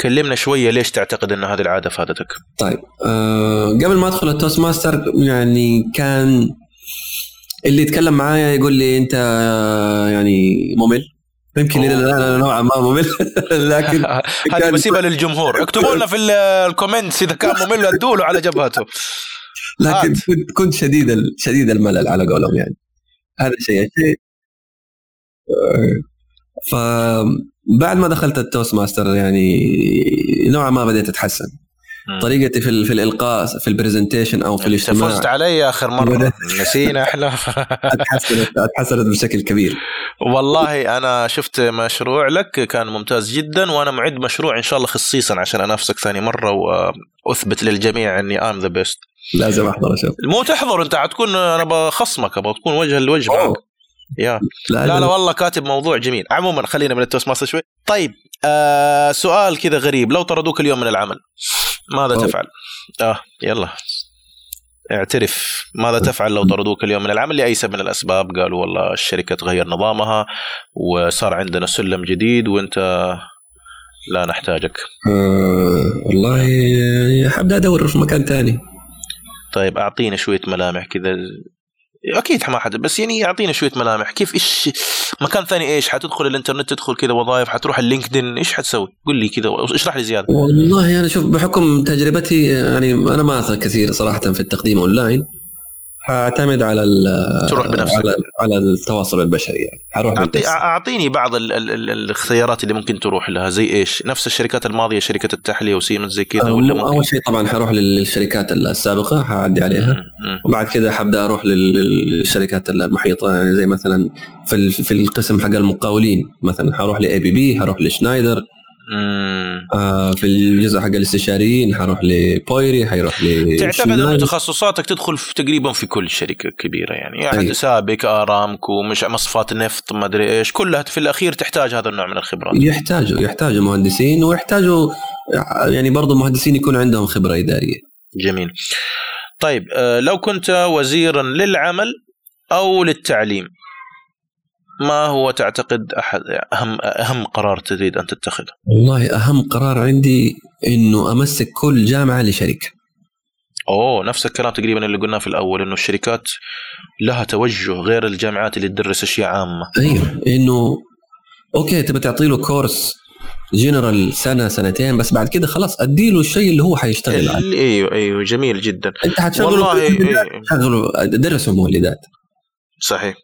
كلمنا شوية ليش تعتقد إن هذه العادة فادتك؟ طيب أه قبل ما أدخل ال Toastmaster يعني كان اللي يتكلم معايا يقول لي انت يعني ممل. يمكن أنا نوعا ما ممل. لكن هذه بسيبها للجمهور. اكتبوا لنا في ال- ال comments إذا كان ممل ادوا له على جبهته لكن هات. كنت كنت شديد شديد الملل على قولهم يعني. هذا شيء. شيء فبعد ما دخلت ال Toastmaster يعني نوعا ما بديت أتحسن. طريقتي في في الإلقاء في ال presentation أو في الاجتماع. فزت علي آخر مرة. نسينا إحنا. اتحسنت اتحسنت بشكل كبير. والله أنا شفت مشروع لك كان ممتاز جدا وأنا معد مشروع إن شاء الله خصيصا عشان أنافسك ثاني مرة وأثبت للجميع إني I'm the best لازم أحضر أشوف مو تحضر أنت حتكون أنا بخصمك أبغى تكون وجها لوجه معك. يا. لا لا لا. والله كاتب موضوع جميل. عموما خلينا من ال Toastmaster شوي. طيب آه سؤال كذا غريب لو طردوك اليوم من العمل. ماذا أوه. تفعل؟ آه يلا. اعترف. ماذا تفعل لو طردوك اليوم من العمل؟ لأي سبب من الأسباب؟ قالوا والله الشركة تغير نظامها وصار عندنا سلم جديد وانت لا نحتاجك. آه والله حبدا أدور في مكان ثاني. طيب اعطينا شوية ملامح كذا أكيد ما حد بس يعني اعطينا شوية ملامح. كيف إيش مكان ثاني إيش؟ حتدخل الإنترنت تدخل كذا وظائف حتروح ال LinkedIn إيش حتسوي؟ قل لي كذا اشرح لي زيادة. والله أنا شوف بحكم تجربتي يعني أنا ما اثق كثير صراحة في التقديم أونلاين. حاعتمد على ال- تروح بنفسك. على على التواصل البشري يعني حروح أعطي. أعطيني بعض ال ال ال الاختيارات اللي ممكن تروح لها زي إيش نفس الشركات الماضية شركة التحلية وسيمنز زي كذا ولا ممكن أول شيء طبعا حروح للشركات السابقة حاعدي عليها. وبعد كده حبدأ أروح لل- للشركات المحيطة يعني زي مثلا في في القسم حق المقاولين مثلا حروح ل ABB حروح لشنايدر. آه في الجزء حق الاستشاريين حروح ل Pöyry حيروح ل تعتقد انه. تخصصاتك تدخل في تقريبا في كل شركة كبيرة يعني. يعني أيوة. سابك آرامكو مش مصفات نفط ما أدري إيش كلها في الأخير تحتاج هذا النوع من الخبرات يحتاجوا يحتاجوا مهندسين ويحتاجوا يعني برضو مهندسين يكون عندهم خبرة إدارية. جميل. طيب آه، لو كنت وزيرا للعمل أو للتعليم ما هو تعتقد احد اهم أهم قرار تريد أن تتخذه؟ والله أهم قرار عندي إنه أمسك كل جامعة لشركة. أوه نفس الكلام تقريبا اللي قلناه في الأول إنه الشركات لها توجه غير الجامعات اللي تدرس أشياء عامة. أيوه إنه okay تبى تعطي له course general سنة سنتين بس بعد كده خلاص اديله الشيء اللي هو حيشتغل عليه. أيوه أيوه جميل جدا. أنت حتشغله والله إيه. شغله درسوا مولدات. صحيح.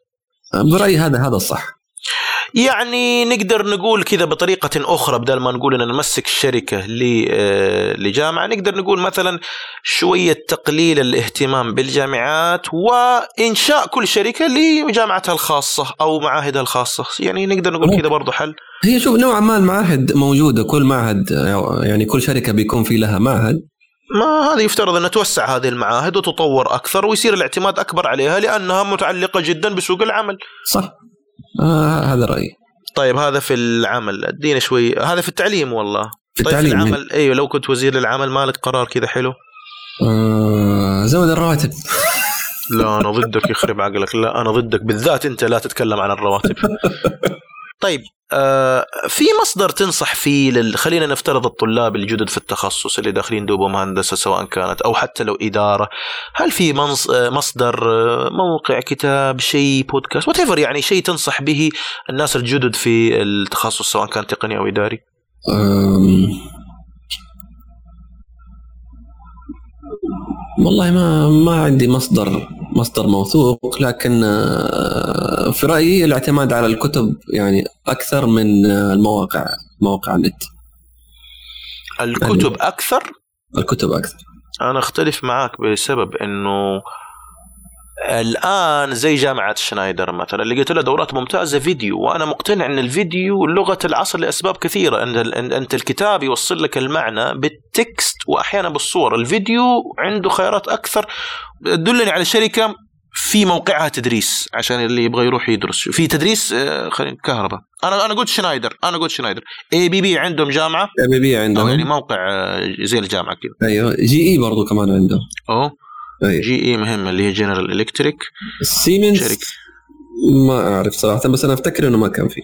برأيي هذا هذا الصح. يعني نقدر نقول كذا بطريقة أخرى بدل ما نقول أن نمسك الشركة آه، لجامعة نقدر نقول مثلا شوية تقليل الاهتمام بالجامعات وإنشاء كل شركة لجامعتها الخاصة أو معاهدها الخاصة. يعني نقدر نقول كذا برضو حل. هي شوف نوعا ما المعاهد موجودة كل معهد يعني كل شركة بيكون في لها معهد. ما هذا يفترض أن توسع هذه المعاهد وتطور أكثر ويصير الاعتماد أكبر عليها لأنها متعلقة جدا بسوق العمل. صح. آه هذا رأيي. طيب هذا في العمل. ادينا شوي. هذا في التعليم والله. في طيب التعليم في العمل أيوه لو كنت وزير للعمل مالك قرار كذا حلو. آه زود الرواتب. لا أنا ضدك يخرب عقلك لا أنا ضدك. بالذات أنت لا تتكلم عن الرواتب. طيب آه في مصدر تنصح فيه لل... خلينا نفترض الطلاب الجدد في التخصص اللي داخلين دوبهم هندسه سواء كانت أو حتى لو إدارة هل في منص... آه، مصدر آه، موقع كتاب شيء بودكاست وات يعني شيء تنصح به الناس الجدد في التخصص سواء كان تقني أو إداري؟ والله ما ما عندي مصدر مصدر موثوق لكن آه، في رأيي الاعتماد على الكتب يعني أكثر من المواقع مواقع النت. الكتب يعني أكثر؟ الكتب أكثر. أنا أختلف معك بسبب إنه الآن زي جامعة شنايدر مثلا لقيت لها دورات ممتازة فيديو وأنا مقتنع إن الفيديو لغة العصر لأسباب كثيرة. ان أنت الكتاب يوصل لك المعنى بالتكست واحيانا بالصور الفيديو عنده خيارات أكثر. دلني على شركة في موقعها تدريس عشان اللي يبغى يروح يدرس. في تدريس آه، كهرباء. أنا أنا قلت شنايدر أنا قلت Schneider. ABB عندهم جامعة؟ ABB عندهم. يعني موقع آه، زي الجامعة كذا. أيوه. GE برضو كمان عندهم. أوه. أيوة. GE مهمه اللي هي General Electric Siemens ما أعرف صراحة بس أنا أفتكر إنه ما كان فيه.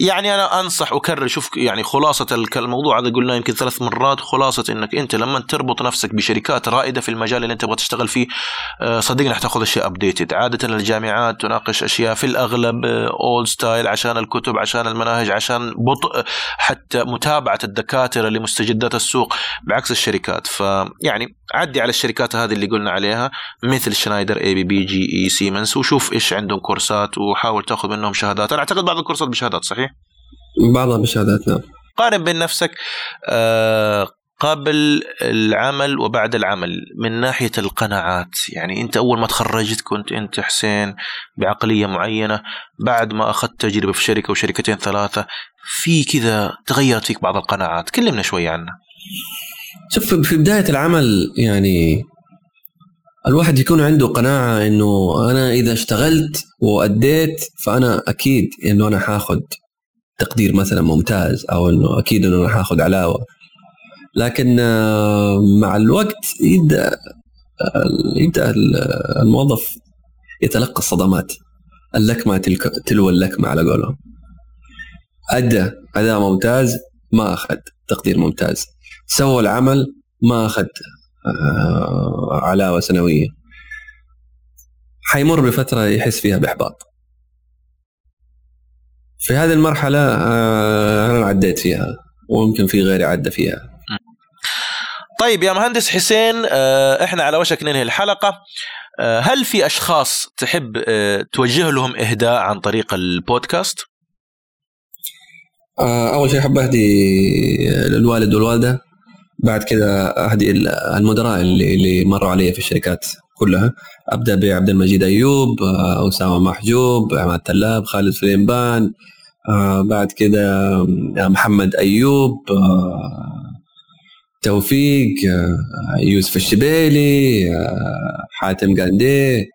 يعني أنا أنصح واكرر شوف يعني خلاصة الموضوع هذا قلنا يمكن ثلاث مرات خلاصة إنك أنت لما تربط نفسك بشركات رائدة في المجال اللي أنت تبغى تشتغل فيه آه، صدقني حتاخذ أشياء updated عادة الجامعات تناقش أشياء في الأغلب old آه، style عشان الكتب عشان المناهج عشان بطء حتى متابعة الدكاترة لمستجدات السوق بعكس الشركات. فيعني عدي على الشركات هذه اللي قلنا عليها مثل Schneider ABB GE Siemens وشوف إيش عندهم كورسات وحاول تاخذ منهم شهادات. أنا أعتقد بعض الكورسات بشهادات صحيح؟ بعضها بشهادات نعم. قارن بين نفسك آه قبل العمل وبعد العمل من ناحية القناعات. يعني أنت أول ما تخرجت كنت أنت حسين بعقلية معينة بعد ما أخذت تجربة في شركة وشركتين ثلاثة في كذا تغيرت فيك بعض القناعات. كلمنا شوي عنها. شوف في بداية العمل يعني الواحد يكون عنده قناعة إنه أنا إذا اشتغلت وأديت فأنا أكيد إنه أنا حاخذ تقدير مثلا ممتاز أو إنه أكيد إنه أنا حاخذ علاوة. لكن آه، مع الوقت يبدأ يبدأ الموظف يتلقى الصدمات. اللكمة تلو اللكمة على قولهم. أدى أداء ممتاز ما أخذ تقدير ممتاز. سوى العمل ما أخذ آه، علاوة سنوية. حيمر بفترة يحس فيها بإحباط. في هذه المرحلة آه، أنا عديت فيها ويمكن في غيري عدى فيها. طيب يا مهندس حسين آه، إحنا على وشك ننهي الحلقة. هل في أشخاص تحب توجه لهم إهداء عن طريق البودكاست؟ أول شيء أحب أهدي الوالد والوالدة. بعد كذا أهدي المدراء اللي اللي مروا علي في الشركات. كلها. أبدأ بعبد المجيد أيوب آه، أسامة محجوب عماد تلاب خالد سليمان آه، بعد كذا آه، محمد أيوب توفيق يوسف الشبيلي حاتم قاندي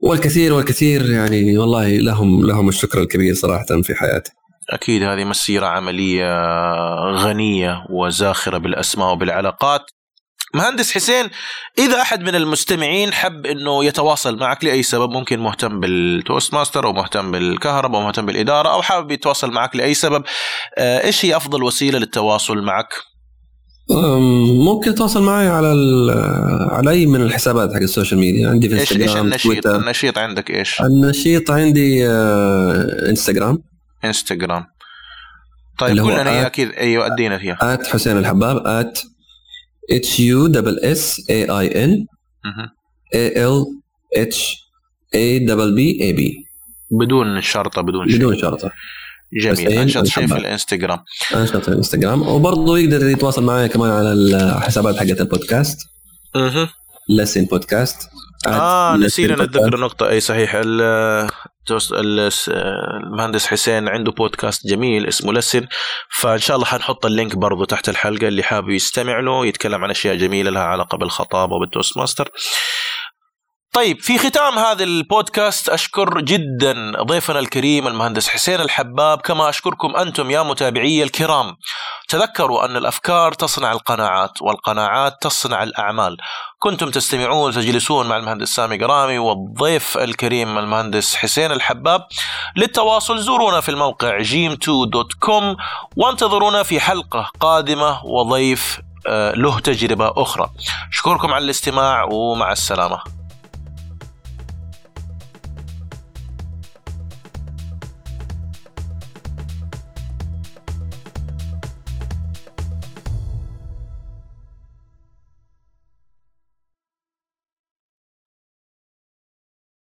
والكثير والكثير يعني والله لهم لهم الشكر الكبير صراحة في حياتي. أكيد هذه مسيرة عملية غنية وزاخرة بالأسماء وبالعلاقات. مهندس حسين إذا أحد من المستمعين حب أنه يتواصل معك لأي سبب ممكن مهتم بال Toastmaster أو مهتم بالكهرباء أو مهتم بالإدارة أو حابب يتواصل معك لأي سبب آه، إيش هي أفضل وسيلة للتواصل معك؟ ممكن تتواصل معي على على أي من الحسابات حق ال social media عندي في انستغرام إيش النشيط تويتر. النشيط عندك إيش؟ النشيط عندي آه، انستغرام انستغرام طيب قلنا هي أكيد أيوه أدينا فيها at حسين الحباب at H U double S A I N A L H A double B A B بدون شرطة بدون شيء. بدون شرطة. جميل. انشط شيء في الإنستغرام. انشط في الإنستغرام. وبرضه يقدر يتواصل معي كمان على الحسابات حقت البودكاست. أها لسن بودكاست. آه نسينا نتذكر نقطة. أي صحيح المهندس حسين عنده بودكاست جميل اسمه لسن. فإن شاء الله حنحط ال link برضو تحت الحلقة اللي حابب يستمع له يتكلم عن أشياء جميلة لها علاقة بالخطابة وبال Toastmaster طيب في ختام هذا البودكاست. أشكر جدا ضيفنا الكريم المهندس حسين الحباب. كما أشكركم أنتم يا متابعي الكرام. تذكروا أن الأفكار تصنع القناعات والقناعات تصنع الأعمال. كنتم تستمعون تجلسون مع المهندس سامي قرامي والضيف الكريم المهندس حسين الحباب للتواصل. زورونا في الموقع جيم2.com وانتظرونا في حلقة قادمة وضيف آه، له تجربة أخرى. أشكركم على الاستماع ومع السلامة.